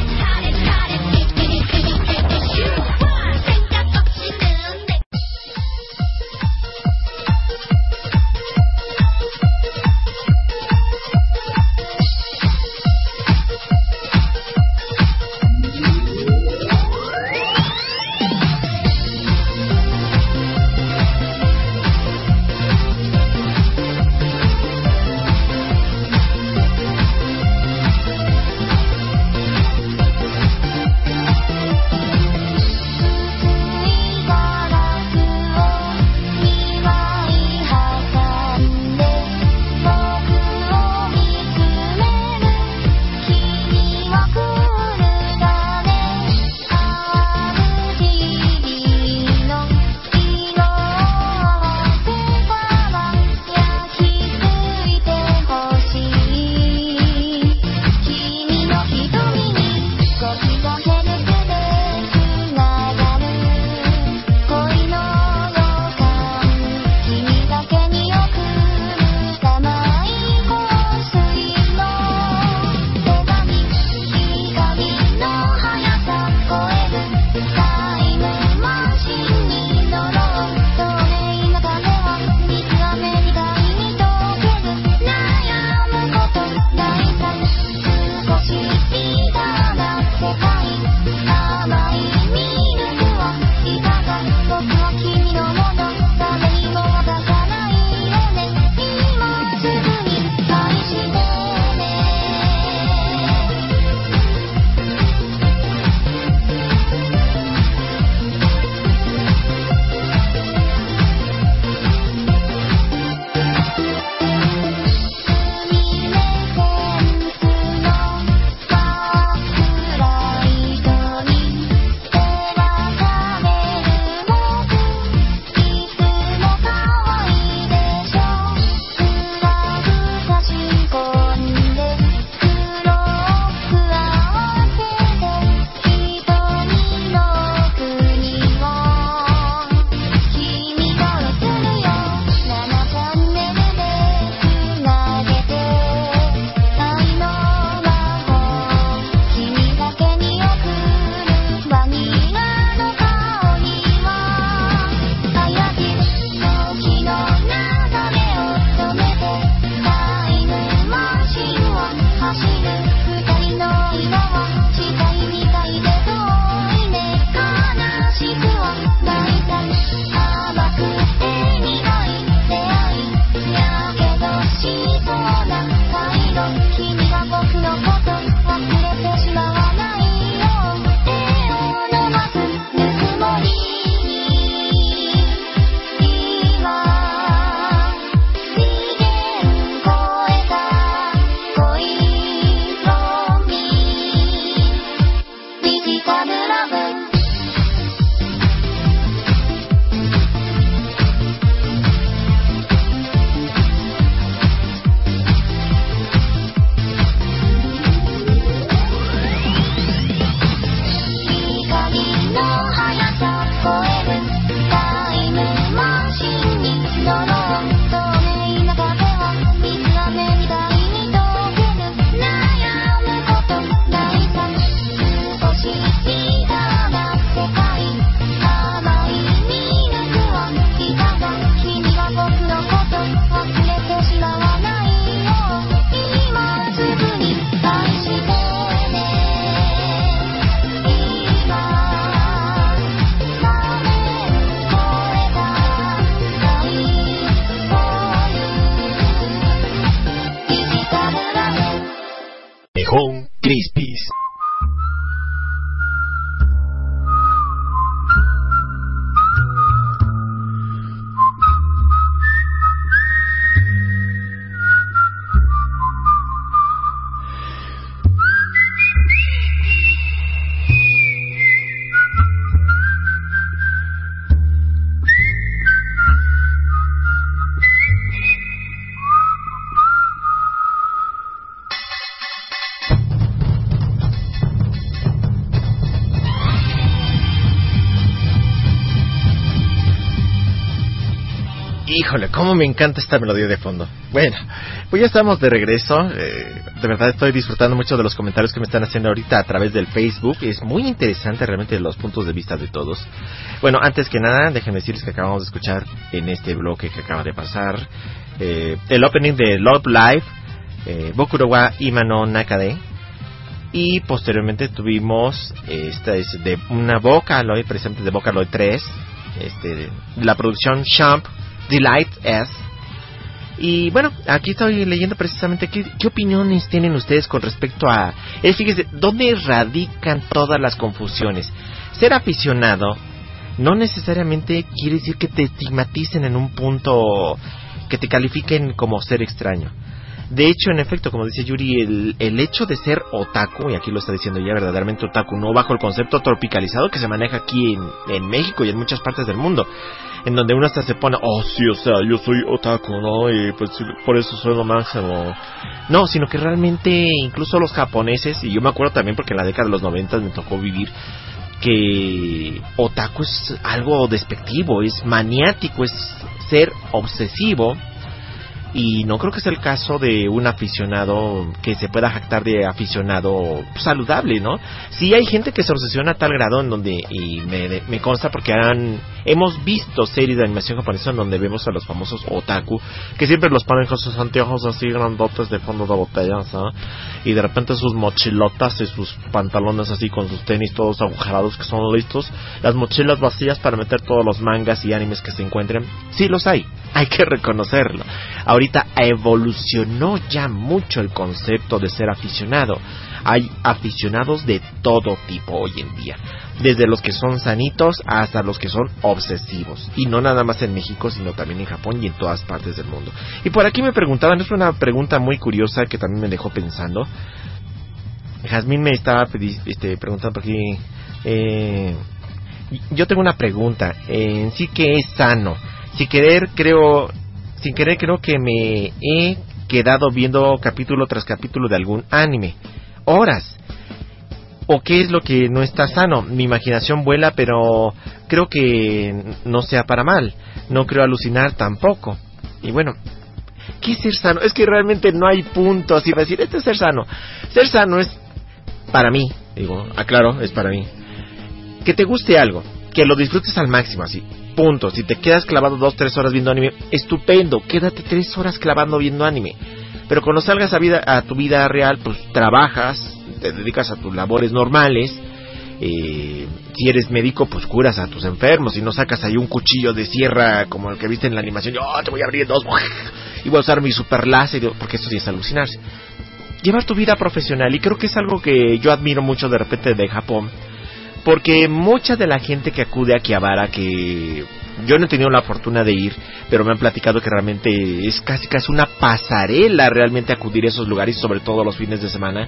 Cómo me encanta esta melodía de fondo. Bueno, pues ya estamos de regreso. eh, de verdad estoy disfrutando mucho de los comentarios que me están haciendo ahorita a través del Facebook. Es muy interesante realmente los puntos de vista de todos. Bueno, antes que nada, déjenme decirles que acabamos de escuchar en este bloque que acaba de pasar eh, el opening de Love Live, eh, Imano Nakade. Y posteriormente tuvimos eh, esta es de una Vocaloid, precisamente de Vocaloid 3, este, la producción Champ Delight S. Y bueno, aquí estoy leyendo precisamente qué, opiniones tienen ustedes con respecto a... Eh, fíjese, ¿dónde radican todas las confusiones? Ser aficionado no necesariamente quiere decir que te estigmaticen en un punto que te califiquen como ser extraño. De hecho, en efecto, como dice Yuri, el, el hecho de ser otaku, y aquí lo está diciendo ya verdaderamente otaku, no bajo el concepto tropicalizado que se maneja aquí en, en México y en muchas partes del mundo, en donde uno hasta se pone, oh sí, o sea, yo soy otaku, ¿no? Y pues por eso soy lo máximo. No, sino que realmente incluso los japoneses, y yo me acuerdo también porque en la década de los 90 me tocó vivir, que otaku es algo despectivo, es maniático, es ser obsesivo. Y no creo que sea el caso de un aficionado que se pueda jactar de aficionado saludable, ¿no? Sí hay gente que se obsesiona a tal grado en donde, y me, me consta porque han, hemos visto series de animación japonesa donde vemos a los famosos otaku, que siempre los ponen con sus anteojos así grandotes de fondo de botella, ¿no? Y de repente sus mochilotas y sus pantalones así con sus tenis todos agujerados que son listos, las mochilas vacías para meter todos los mangas y animes que se encuentren. Sí los hay, [laughs] hay que reconocerlo. Ahorita evolucionó ya mucho el concepto de ser aficionado. Hay aficionados de todo tipo hoy en día. Desde los que son sanitos hasta los que son obsesivos. Y no nada más en México, sino también en Japón y en todas partes del mundo. Y por aquí me preguntaban, es una pregunta muy curiosa que también me dejó pensando. Jazmín me estaba este, preguntando por aquí. eh, yo tengo una pregunta. En sí que es sano. Sin querer creo, sin querer creo que me he quedado viendo capítulo tras capítulo de algún anime. Horas. ¿O qué es lo que no está sano? Mi imaginación vuela, pero creo que no sea para mal. No creo alucinar tampoco. Y bueno, ¿qué es ser sano? Es que realmente no hay punto así para decir, este es ser sano. Ser sano es para mí, digo, aclaro, es para mí. Que te guste algo, que lo disfrutes al máximo, así. Punto. Si te quedas clavado dos, tres horas viendo anime, estupendo. Quédate tres horas clavando viendo anime. Pero cuando salgas a, vida, a tu vida real, pues trabajas, te dedicas a tus labores normales. eh, si eres médico, pues curas a tus enfermos. Y no sacas ahí un cuchillo de sierra como el que viste en la animación. Yo "Oh, te voy a abrir dos. [laughs] Y voy a usar mi super láser. Porque eso sí es alucinarse. Llevar tu vida profesional. Y creo que es algo que yo admiro mucho de repente de Japón. Porque mucha de la gente que acude a Kiabara, que yo no he tenido la fortuna de ir, pero me han platicado que realmente es casi casi una pasarela realmente acudir a esos lugares, sobre todo los fines de semana,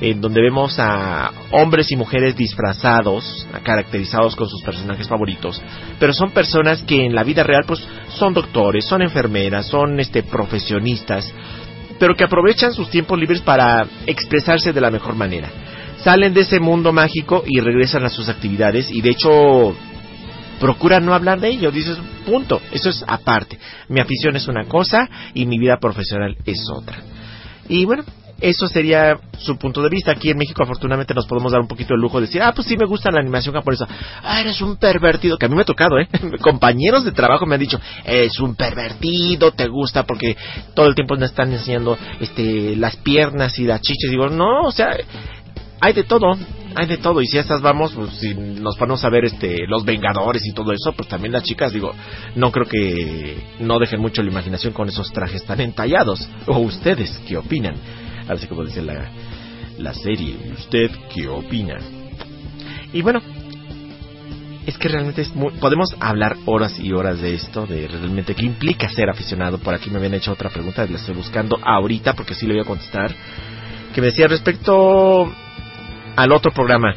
en donde vemos a hombres y mujeres disfrazados, caracterizados con sus personajes favoritos, pero son personas que en la vida real pues son doctores, son enfermeras, son este profesionistas, pero que aprovechan sus tiempos libres para expresarse de la mejor manera salen de ese mundo mágico y regresan a sus actividades y de hecho procuran no hablar de ello, dices, punto, eso es aparte. Mi afición es una cosa y mi vida profesional es otra. Y bueno, eso sería su punto de vista. Aquí en México afortunadamente nos podemos dar un poquito el lujo de decir, ah, pues sí me gusta la animación japonesa. Ah, eres un pervertido, que a mí me ha tocado, ¿eh? [laughs] Compañeros de trabajo me han dicho, eres un pervertido, te gusta porque todo el tiempo me están enseñando este las piernas y las chiches. Digo, no, o sea, hay de todo, hay de todo. Y si a estas vamos, pues si nos ponemos a ver este los Vengadores y todo eso, pues también las chicas, digo, no creo que no dejen mucho la imaginación con esos trajes tan entallados. O ustedes, ¿qué opinan? Así como dice la, la serie, ¿usted qué opina? Y bueno, es que realmente es muy, podemos hablar horas y horas de esto, de realmente qué implica ser aficionado. Por aquí me habían hecho otra pregunta, la estoy buscando ahorita porque sí le voy a contestar. Que me decía respecto al otro programa.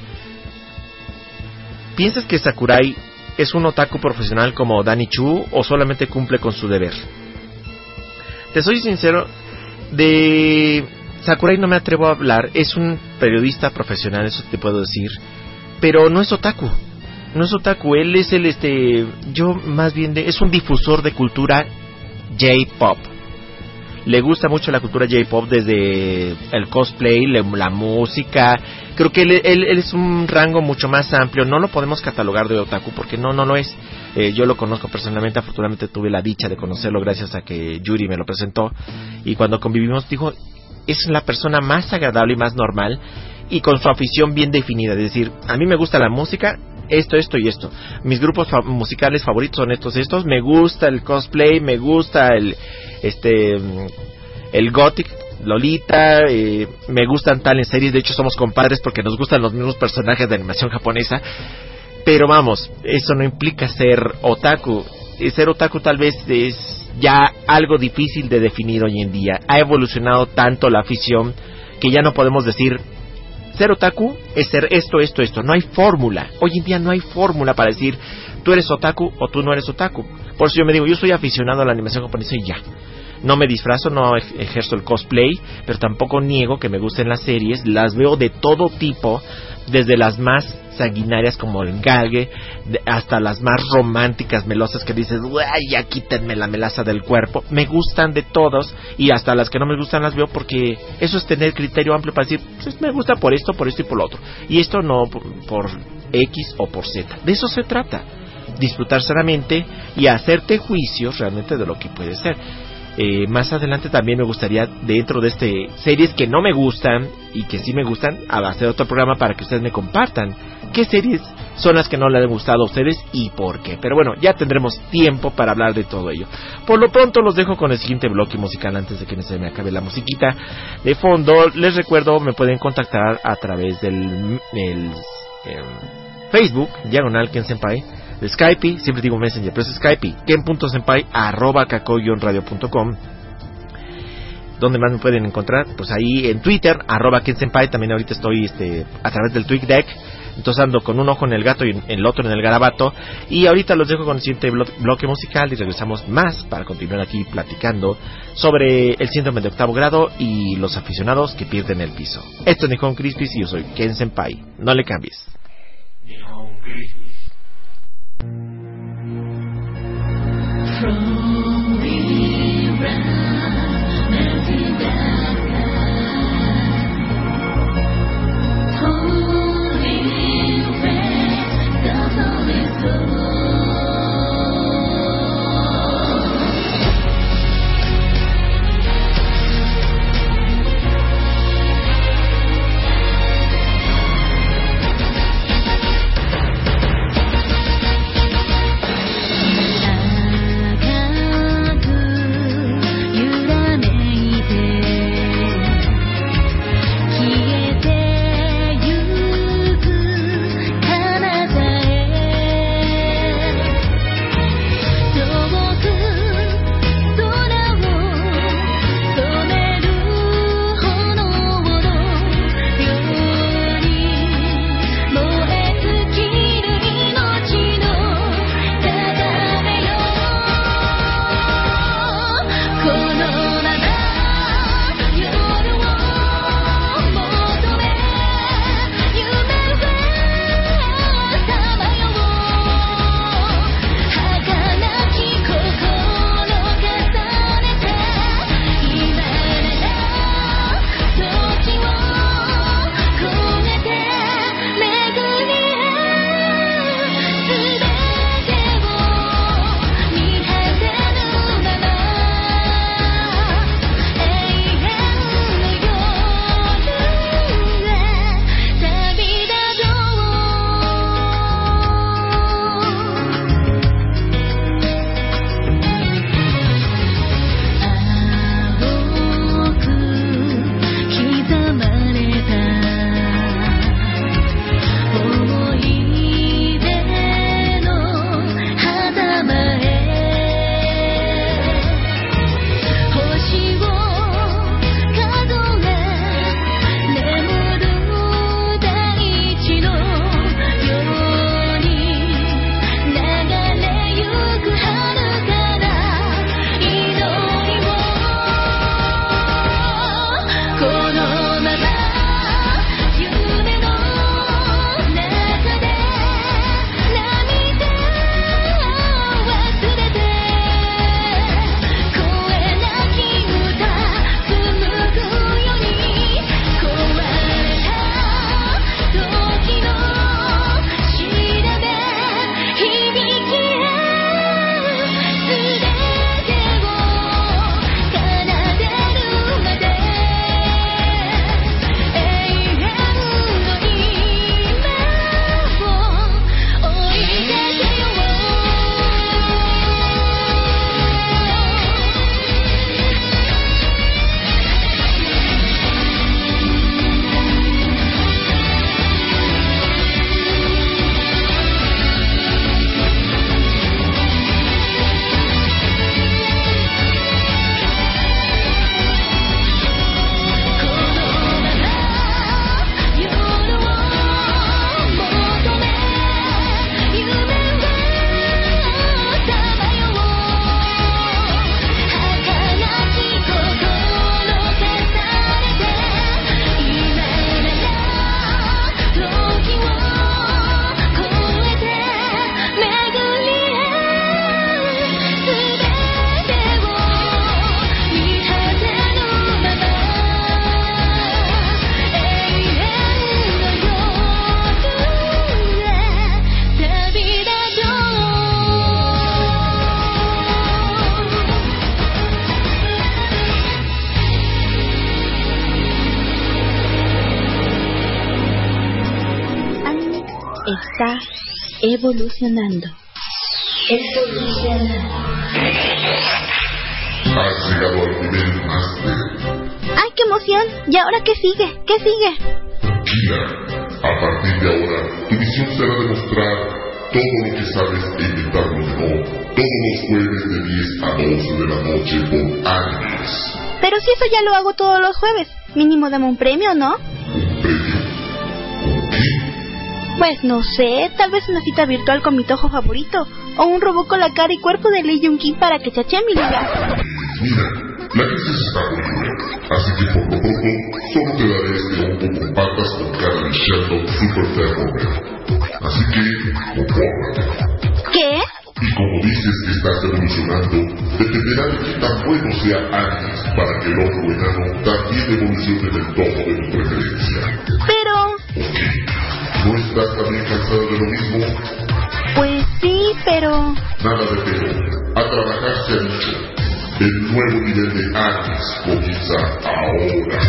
¿Piensas que Sakurai es un otaku profesional como Danny Chu o solamente cumple con su deber? Te soy sincero, de Sakurai no me atrevo a hablar, es un periodista profesional, eso te puedo decir, pero no es otaku. No es otaku, él es el este, yo más bien de, es un difusor de cultura J-pop. Le gusta mucho la cultura J-pop desde el cosplay, la música. Creo que él, él- él es un rango mucho más amplio. No lo podemos catalogar de otaku porque no, no lo es. Eh, yo lo conozco personalmente. Afortunadamente tuve la dicha de conocerlo gracias a que Yuri me lo presentó. Y cuando convivimos, dijo, es la persona más agradable y más normal y con su afición bien definida. Es decir, a mí me gusta la música, esto, esto y esto. Mis grupos fa- musicales favoritos son estos, estos. Me gusta el cosplay, me gusta el, este, mm, el gothic. Lolita, eh, me gustan tales series, de hecho somos compadres porque nos gustan los mismos personajes de animación japonesa, pero vamos, eso no implica ser otaku. Ser otaku tal vez es ya algo difícil de definir hoy en día. Ha evolucionado tanto la afición que ya no podemos decir ser otaku es ser esto, esto, esto. No hay fórmula. Hoy en día no hay fórmula para decir tú eres otaku o tú no eres otaku. Por eso yo me digo, yo soy aficionado a la animación japonesa y ya. No me disfrazo, no ej- ejerzo el cosplay, pero tampoco niego que me gusten las series. Las veo de todo tipo, desde las más sanguinarias como el gage, de- hasta las más románticas, melosas que dices, ¡ay, ya quítenme la melaza del cuerpo! Me gustan de todos y hasta las que no me gustan las veo porque eso es tener criterio amplio para decir, pues me gusta por esto, por esto y por lo otro. Y esto no por, por X o por Z. De eso se trata. Disfrutar sanamente y hacerte juicios realmente de lo que puede ser. Eh, más adelante también me gustaría, dentro de este series que no me gustan y que sí me gustan, hacer otro programa para que ustedes me compartan qué series son las que no les han gustado a ustedes y por qué. Pero bueno, ya tendremos tiempo para hablar de todo ello. Por lo pronto los dejo con el siguiente bloque musical antes de que se me acabe la musiquita de fondo. Les recuerdo, me pueden contactar a través del el, em, Facebook, diagonal Ken Senpai, de Skype, siempre digo Messenger, pero es Skype, ken.senpai, arroba kakoy-radio.com. ¿Dónde más me pueden encontrar? Pues ahí en Twitter, arroba Ken Senpai, también ahorita estoy este, a través del Tweak Deck, entonces ando con un ojo en el gato y el otro en el garabato. Y ahorita los dejo con el siguiente blo- bloque musical y regresamos más para continuar aquí platicando sobre el síndrome de octavo grado y los aficionados que pierden el piso. Esto es Nihon Crispis y yo soy Ken Senpai. No le cambies. Thank evolucionando. ¡Ay, qué emoción! ¿Y ahora qué sigue? ¿Qué sigue? Tranquila. A partir de ahora, tu misión será demostrar todo lo que sabes e inventarlo de nuevo. Todos los jueves de 10 a 12 de la noche por animes. Pero si eso ya lo hago todos los jueves. Mínimo dame un premio, ¿no? Pues no sé, tal vez una cita virtual con mi tojo favorito. O un robot con la cara y cuerpo de Lee Jung Kim para que chache mi lugar. Mira, la crisis está muy dura, así que por lo pronto solo te daré este hongo con patas con cara de Sheldon Super Thermometer. Así que, compórtate. ¿Qué? Y como dices que estás evolucionando, dependerá de qué tan bueno sea Agnes para que el otro enano también evolucione del tomo de tu preferencia. Pero... ¿Ok? ¿No estás también cansado de lo mismo? Pues sí, pero... Nada de pero. A trabajar se ha dicho. El nuevo nivel de Agnes comienza ahora.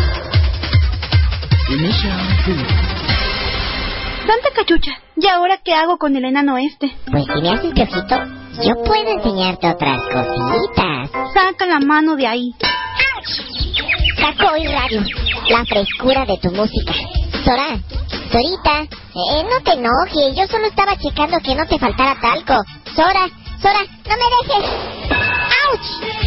Santa cachucha, ¿y ahora qué hago con el enano este? Pues si me haces piojito, yo puedo enseñarte otras cositas. Saca la mano de ahí. Taco y radio, la frescura de tu música. Sora, Sorita, eh, no te enojes, yo solo estaba checando que no te faltara talco. Sora, Sora, no me dejes. ¡Auch!「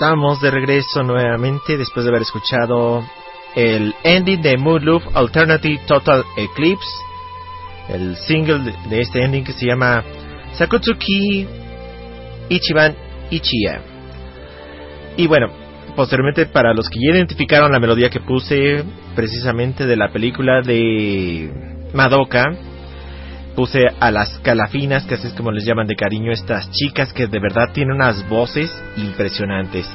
estamos de regreso nuevamente después de haber escuchado el ending de Mood Loop Alternative Total Eclipse, el single de, este ending que se llama Sakutsuki Ichiban Ichiya. Y bueno, posteriormente para los que ya identificaron la melodía que puse precisamente de la película de Madoka, puse a las calafinas, que así es como les llaman de cariño, estas chicas que de verdad tienen unas voces impresionantes.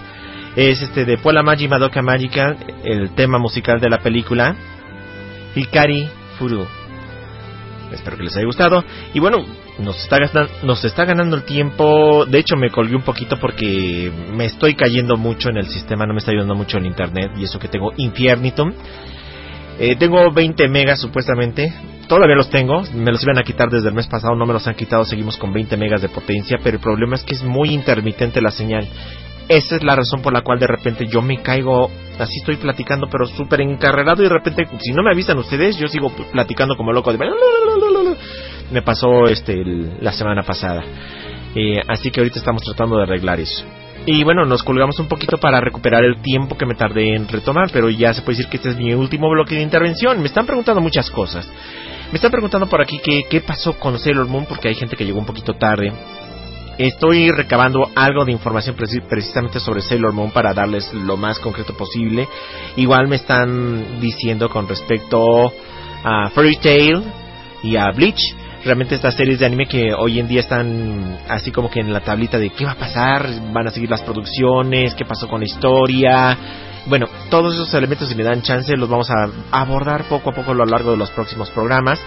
Es este de Pola Magi Madoka Magica, el tema musical de la película Hikari Furu. Espero que les haya gustado. Y bueno, nos está, gastan- nos está ganando el tiempo. De hecho, me colgué un poquito porque me estoy cayendo mucho en el sistema. No me está ayudando mucho el internet. Y eso que tengo Infiernitum. Eh, tengo 20 megas supuestamente. Todavía los tengo. Me los iban a quitar desde el mes pasado. No me los han quitado. Seguimos con 20 megas de potencia. Pero el problema es que es muy intermitente la señal. Esa es la razón por la cual de repente yo me caigo, así estoy platicando, pero súper encarrerado y de repente, si no me avisan ustedes, yo sigo platicando como loco. De... Me pasó este la semana pasada. Eh, así que ahorita estamos tratando de arreglar eso. Y bueno, nos colgamos un poquito para recuperar el tiempo que me tardé en retomar, pero ya se puede decir que este es mi último bloque de intervención. Me están preguntando muchas cosas. Me están preguntando por aquí qué, qué pasó con Sailor Moon, porque hay gente que llegó un poquito tarde. Estoy recabando algo de información preci- precisamente sobre Sailor Moon para darles lo más concreto posible. Igual me están diciendo con respecto a Fairy Tail y a Bleach. Realmente estas series de anime que hoy en día están así como que en la tablita de qué va a pasar, van a seguir las producciones, qué pasó con la historia. Bueno, todos esos elementos si me dan chance los vamos a abordar poco a poco a lo largo de los próximos programas.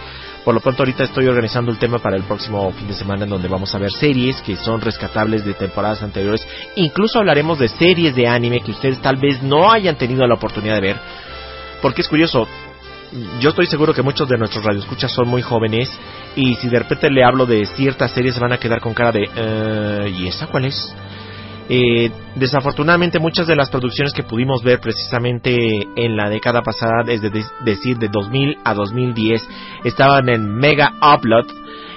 Por lo pronto ahorita estoy organizando el tema para el próximo fin de semana en donde vamos a ver series que son rescatables de temporadas anteriores. Incluso hablaremos de series de anime que ustedes tal vez no hayan tenido la oportunidad de ver. Porque es curioso, yo estoy seguro que muchos de nuestros radioescuchas son muy jóvenes y si de repente le hablo de ciertas series se van a quedar con cara de "Eh, ¿y esa cuál es? Eh, desafortunadamente muchas de las producciones que pudimos ver precisamente en la década pasada, es de- decir de 2000 a 2010, estaban en Mega Upload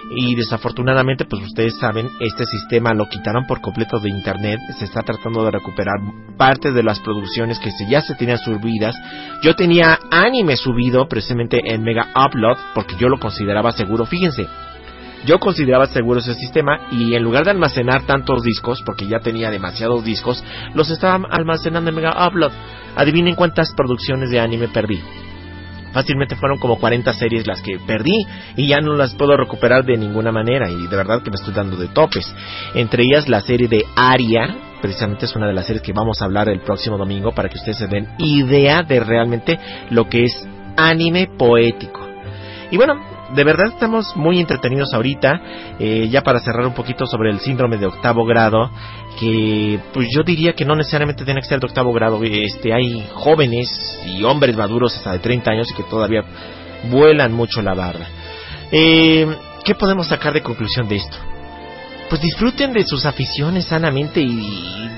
y desafortunadamente pues ustedes saben este sistema lo quitaron por completo de internet se está tratando de recuperar parte de las producciones que ya se tenían subidas yo tenía anime subido precisamente en Mega Upload porque yo lo consideraba seguro fíjense yo consideraba seguro ese sistema y en lugar de almacenar tantos discos, porque ya tenía demasiados discos, los estaba almacenando en Mega Upload. Adivinen cuántas producciones de anime perdí. Fácilmente fueron como 40 series las que perdí y ya no las puedo recuperar de ninguna manera y de verdad que me estoy dando de topes. Entre ellas la serie de Aria, precisamente es una de las series que vamos a hablar el próximo domingo para que ustedes se den idea de realmente lo que es anime poético. Y bueno, de verdad estamos muy entretenidos ahorita. Eh, ya para cerrar un poquito sobre el síndrome de octavo grado, que pues yo diría que no necesariamente tiene que ser de octavo grado. Este, hay jóvenes y hombres maduros hasta de 30 años que todavía vuelan mucho la barra. Eh, ¿Qué podemos sacar de conclusión de esto? Pues disfruten de sus aficiones sanamente y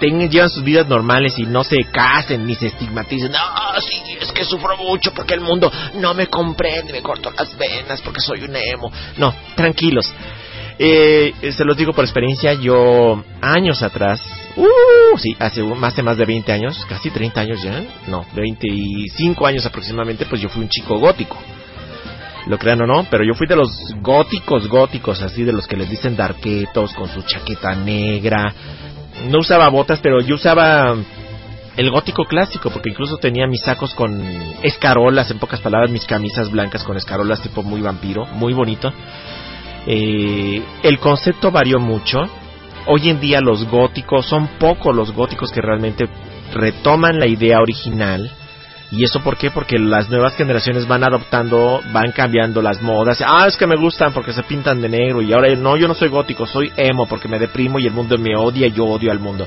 tengan, llevan sus vidas normales y no se casen ni se estigmaticen. No, sí, es que sufro mucho porque el mundo no me comprende, me corto las venas porque soy un emo. No, tranquilos. Eh, se los digo por experiencia, yo años atrás, uh, sí, hace un- hace más de 20 años, casi 30 años ya, no, 25 años aproximadamente, pues yo fui un chico gótico. Lo crean o no, pero yo fui de los góticos góticos, así de los que les dicen darquetos, con su chaqueta negra, no usaba botas, pero yo usaba el gótico clásico, porque incluso tenía mis sacos con escarolas, en pocas palabras, mis camisas blancas con escarolas tipo muy vampiro, muy bonito. Eh, el concepto varió mucho. Hoy en día los góticos, son pocos los góticos que realmente retoman la idea original. ¿Y eso por qué? Porque las nuevas generaciones van adoptando, van cambiando las modas. Ah, es que me gustan porque se pintan de negro y ahora no, yo no soy gótico, soy emo porque me deprimo y el mundo me odia y yo odio al mundo.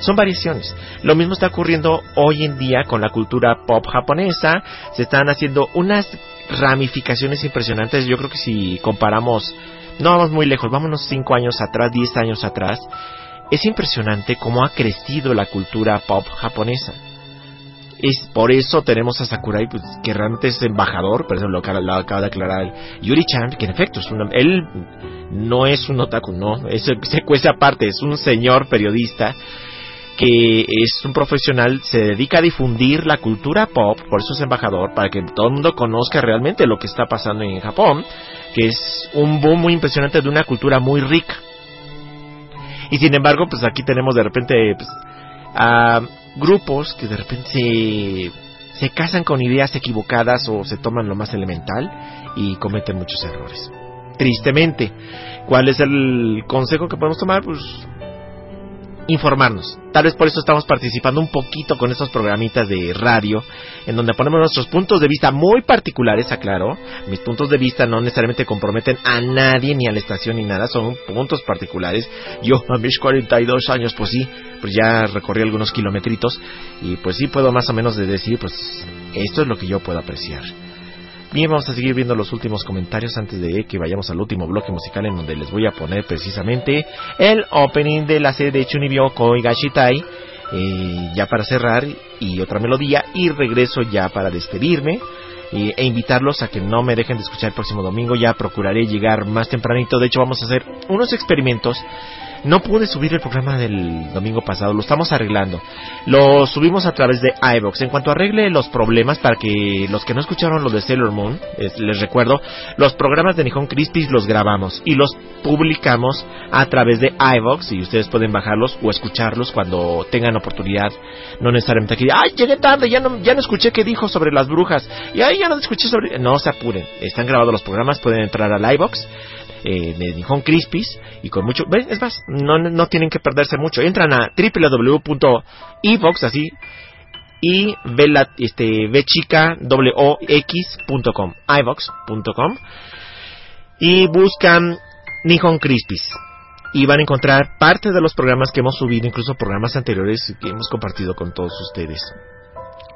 Son variaciones. Lo mismo está ocurriendo hoy en día con la cultura pop japonesa. Se están haciendo unas ramificaciones impresionantes. Yo creo que si comparamos, no vamos muy lejos, vámonos 5 años atrás, 10 años atrás, es impresionante cómo ha crecido la cultura pop japonesa. Es por eso tenemos a Sakurai, pues, que realmente es embajador, por acaba, lo acaba de aclarar Yuri Chan, que en efecto es una, él no es un otaku, no, es, se cuece aparte, es un señor periodista que es un profesional, se dedica a difundir la cultura pop, por eso es embajador, para que todo el mundo conozca realmente lo que está pasando en Japón, que es un boom muy impresionante de una cultura muy rica. Y sin embargo, pues aquí tenemos de repente pues, a grupos que de repente se, se casan con ideas equivocadas o se toman lo más elemental y cometen muchos errores. Tristemente, ¿cuál es el consejo que podemos tomar? Pues informarnos. Tal vez por eso estamos participando un poquito con estos programitas de radio, en donde ponemos nuestros puntos de vista muy particulares, aclaro. Mis puntos de vista no necesariamente comprometen a nadie, ni a la estación, ni nada, son puntos particulares. Yo, a mis 42 años, pues sí, pues ya recorrí algunos kilometritos, y pues sí puedo más o menos de decir, pues esto es lo que yo puedo apreciar. Bien, vamos a seguir viendo los últimos comentarios antes de que vayamos al último bloque musical en donde les voy a poner precisamente el opening de la serie de Chunibyo Koigashitai, eh, ya para cerrar, y otra melodía, y regreso ya para despedirme eh, e invitarlos a que no me dejen de escuchar el próximo domingo, ya procuraré llegar más tempranito, de hecho vamos a hacer unos experimentos no pude subir el programa del domingo pasado, lo estamos arreglando. Lo subimos a través de iVox. En cuanto arregle los problemas, para que los que no escucharon lo de Sailor Moon, es- les recuerdo, los programas de Nihon Crispis los grabamos y los publicamos a través de iVox y ustedes pueden bajarlos o escucharlos cuando tengan oportunidad. No necesariamente aquí, ay, llegué tarde, ya no, ya no escuché qué dijo sobre las brujas. Y ay, ya no escuché sobre... No se apuren, están grabados los programas, pueden entrar al iVox eh, de Nihon Crispis y con mucho es más no, no tienen que perderse mucho. Entran a www.evox así y ve la este ve chica ivox.com y buscan Nihon Crispis y van a encontrar parte de los programas que hemos subido incluso programas anteriores que hemos compartido con todos ustedes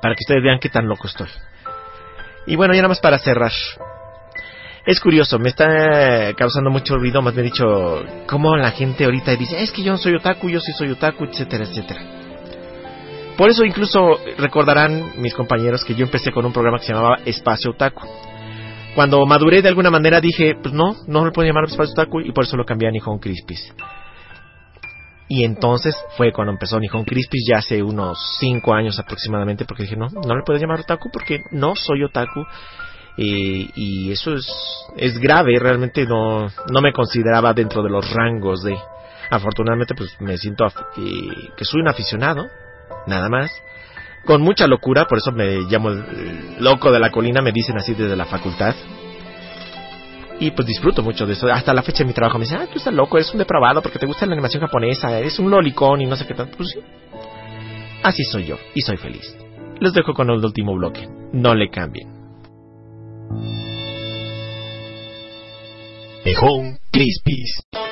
para que ustedes vean qué tan loco estoy. Y bueno ya nada más para cerrar es curioso, me está causando mucho ruido, más bien dicho, cómo la gente ahorita dice, es que yo no soy otaku, yo sí soy otaku, etcétera, etcétera. Por eso incluso recordarán mis compañeros que yo empecé con un programa que se llamaba Espacio Otaku. Cuando maduré de alguna manera dije, pues no, no me puedo llamar Espacio Otaku y por eso lo cambié a Nihon Crispis. Y entonces fue cuando empezó Nihon Crispis ya hace unos 5 años aproximadamente porque dije, no, no le puedo llamar otaku porque no soy otaku eh, y eso es, es grave, realmente no, no me consideraba dentro de los rangos de... Afortunadamente pues me siento eh, que soy un aficionado, nada más, con mucha locura, por eso me llamo el, el loco de la colina, me dicen así desde la facultad. Y pues disfruto mucho de eso. Hasta la fecha de mi trabajo me dicen, ah, tú estás loco, eres un depravado porque te gusta la animación japonesa, eres un lolicón y no sé qué tal. Pues sí. Así soy yo y soy feliz. Les dejo con el último bloque. No le cambien. Nihon Crispis.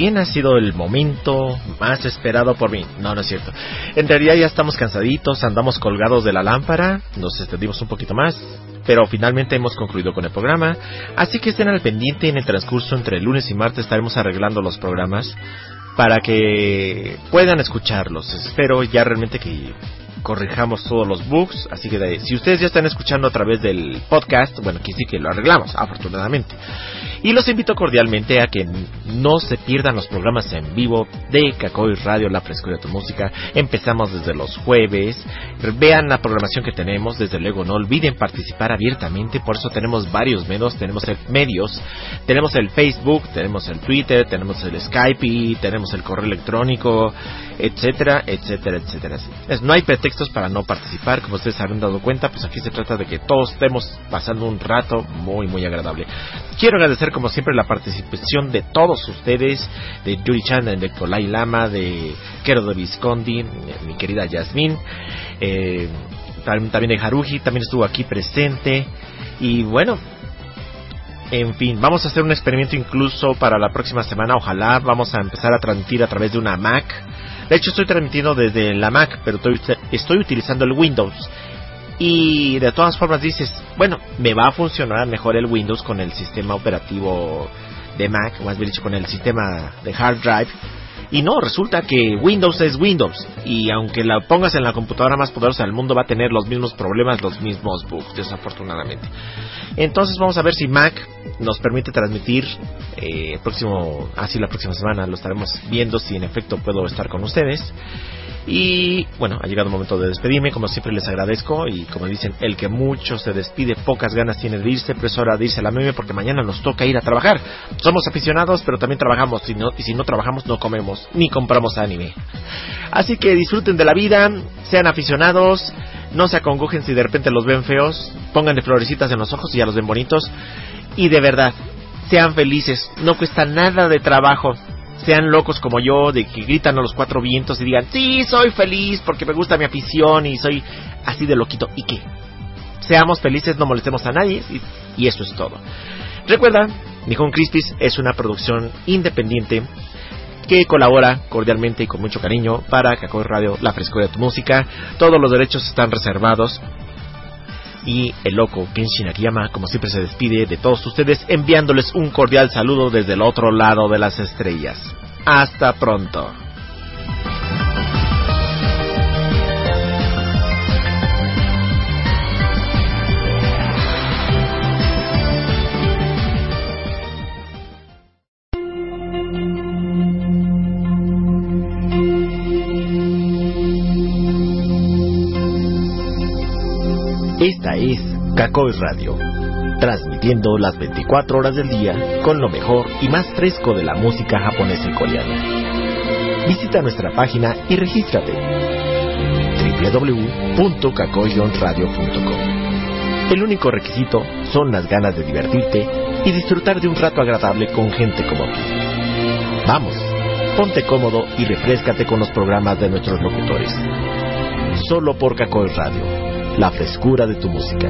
bien ha sido el momento más esperado por mí. No, no es cierto. En realidad ya estamos cansaditos, andamos colgados de la lámpara, nos extendimos un poquito más, pero finalmente hemos concluido con el programa, así que estén al pendiente en el transcurso entre el lunes y martes estaremos arreglando los programas para que puedan escucharlos. Espero ya realmente que corrijamos todos los bugs. Así que de- si ustedes ya están escuchando a través del podcast, bueno, aquí sí que lo arreglamos, afortunadamente. Y los invito cordialmente a que no se pierdan los programas en vivo de Cacoy Radio, La Frescura de tu Música. Empezamos desde los jueves. Vean la programación que tenemos. Desde luego, no olviden participar abiertamente. Por eso tenemos varios medios. Tenemos el medios, tenemos el Facebook, tenemos el Twitter, tenemos el Skype tenemos el correo electrónico, etcétera, etcétera, etcétera. No hay pretextos para no participar. Como ustedes habrán dado cuenta, pues aquí se trata de que todos estemos pasando un rato muy, muy agradable. Quiero agradecer como siempre la participación de todos ustedes, de Yuri Chan, de Nicolai Lama, de Kero de Viscondi, mi querida Yasmín, eh, tam- también de Haruji, también estuvo aquí presente. Y bueno, en fin, vamos a hacer un experimento incluso para la próxima semana, ojalá vamos a empezar a transmitir a través de una Mac. De hecho estoy transmitiendo desde la Mac, pero estoy, estoy utilizando el Windows. Y de todas formas dices, bueno, me va a funcionar mejor el Windows con el sistema operativo de Mac, más bien dicho con el sistema de hard drive. Y no, resulta que Windows es Windows. Y aunque la pongas en la computadora más poderosa del mundo, va a tener los mismos problemas, los mismos bugs, desafortunadamente. Entonces vamos a ver si Mac nos permite transmitir eh, próximo, así la próxima semana lo estaremos viendo si en efecto puedo estar con ustedes. Y bueno, ha llegado el momento de despedirme, como siempre les agradezco y como dicen, el que mucho se despide, pocas ganas tiene de irse, pero es hora de irse a la meme porque mañana nos toca ir a trabajar. Somos aficionados, pero también trabajamos y, no, y si no trabajamos no comemos ni compramos anime. Así que disfruten de la vida, sean aficionados, no se acongojen si de repente los ven feos, pónganle florecitas en los ojos y ya los ven bonitos. Y de verdad, sean felices, no cuesta nada de trabajo. Sean locos como yo, de que gritan a los cuatro vientos y digan, sí, soy feliz porque me gusta mi afición y soy así de loquito. ¿Y qué? Seamos felices, no molestemos a nadie y, y eso es todo. Recuerda, Nihon Crispis es una producción independiente que colabora cordialmente y con mucho cariño para Kakoi Radio, la frescura de tu música. Todos los derechos están reservados. Y el loco Kenshin Akiyama, como siempre, se despide de todos ustedes enviándoles un cordial saludo desde el otro lado de las estrellas. Hasta pronto. Esta es Kakoi Radio, transmitiendo las 24 horas del día con lo mejor y más fresco de la música japonesa y coreana. Visita nuestra página y regístrate www.kakoyonradio.com. El único requisito son las ganas de divertirte y disfrutar de un rato agradable con gente como tú. Vamos, ponte cómodo y refrescate con los programas de nuestros locutores. Solo por Kakoi Radio, la frescura de tu música.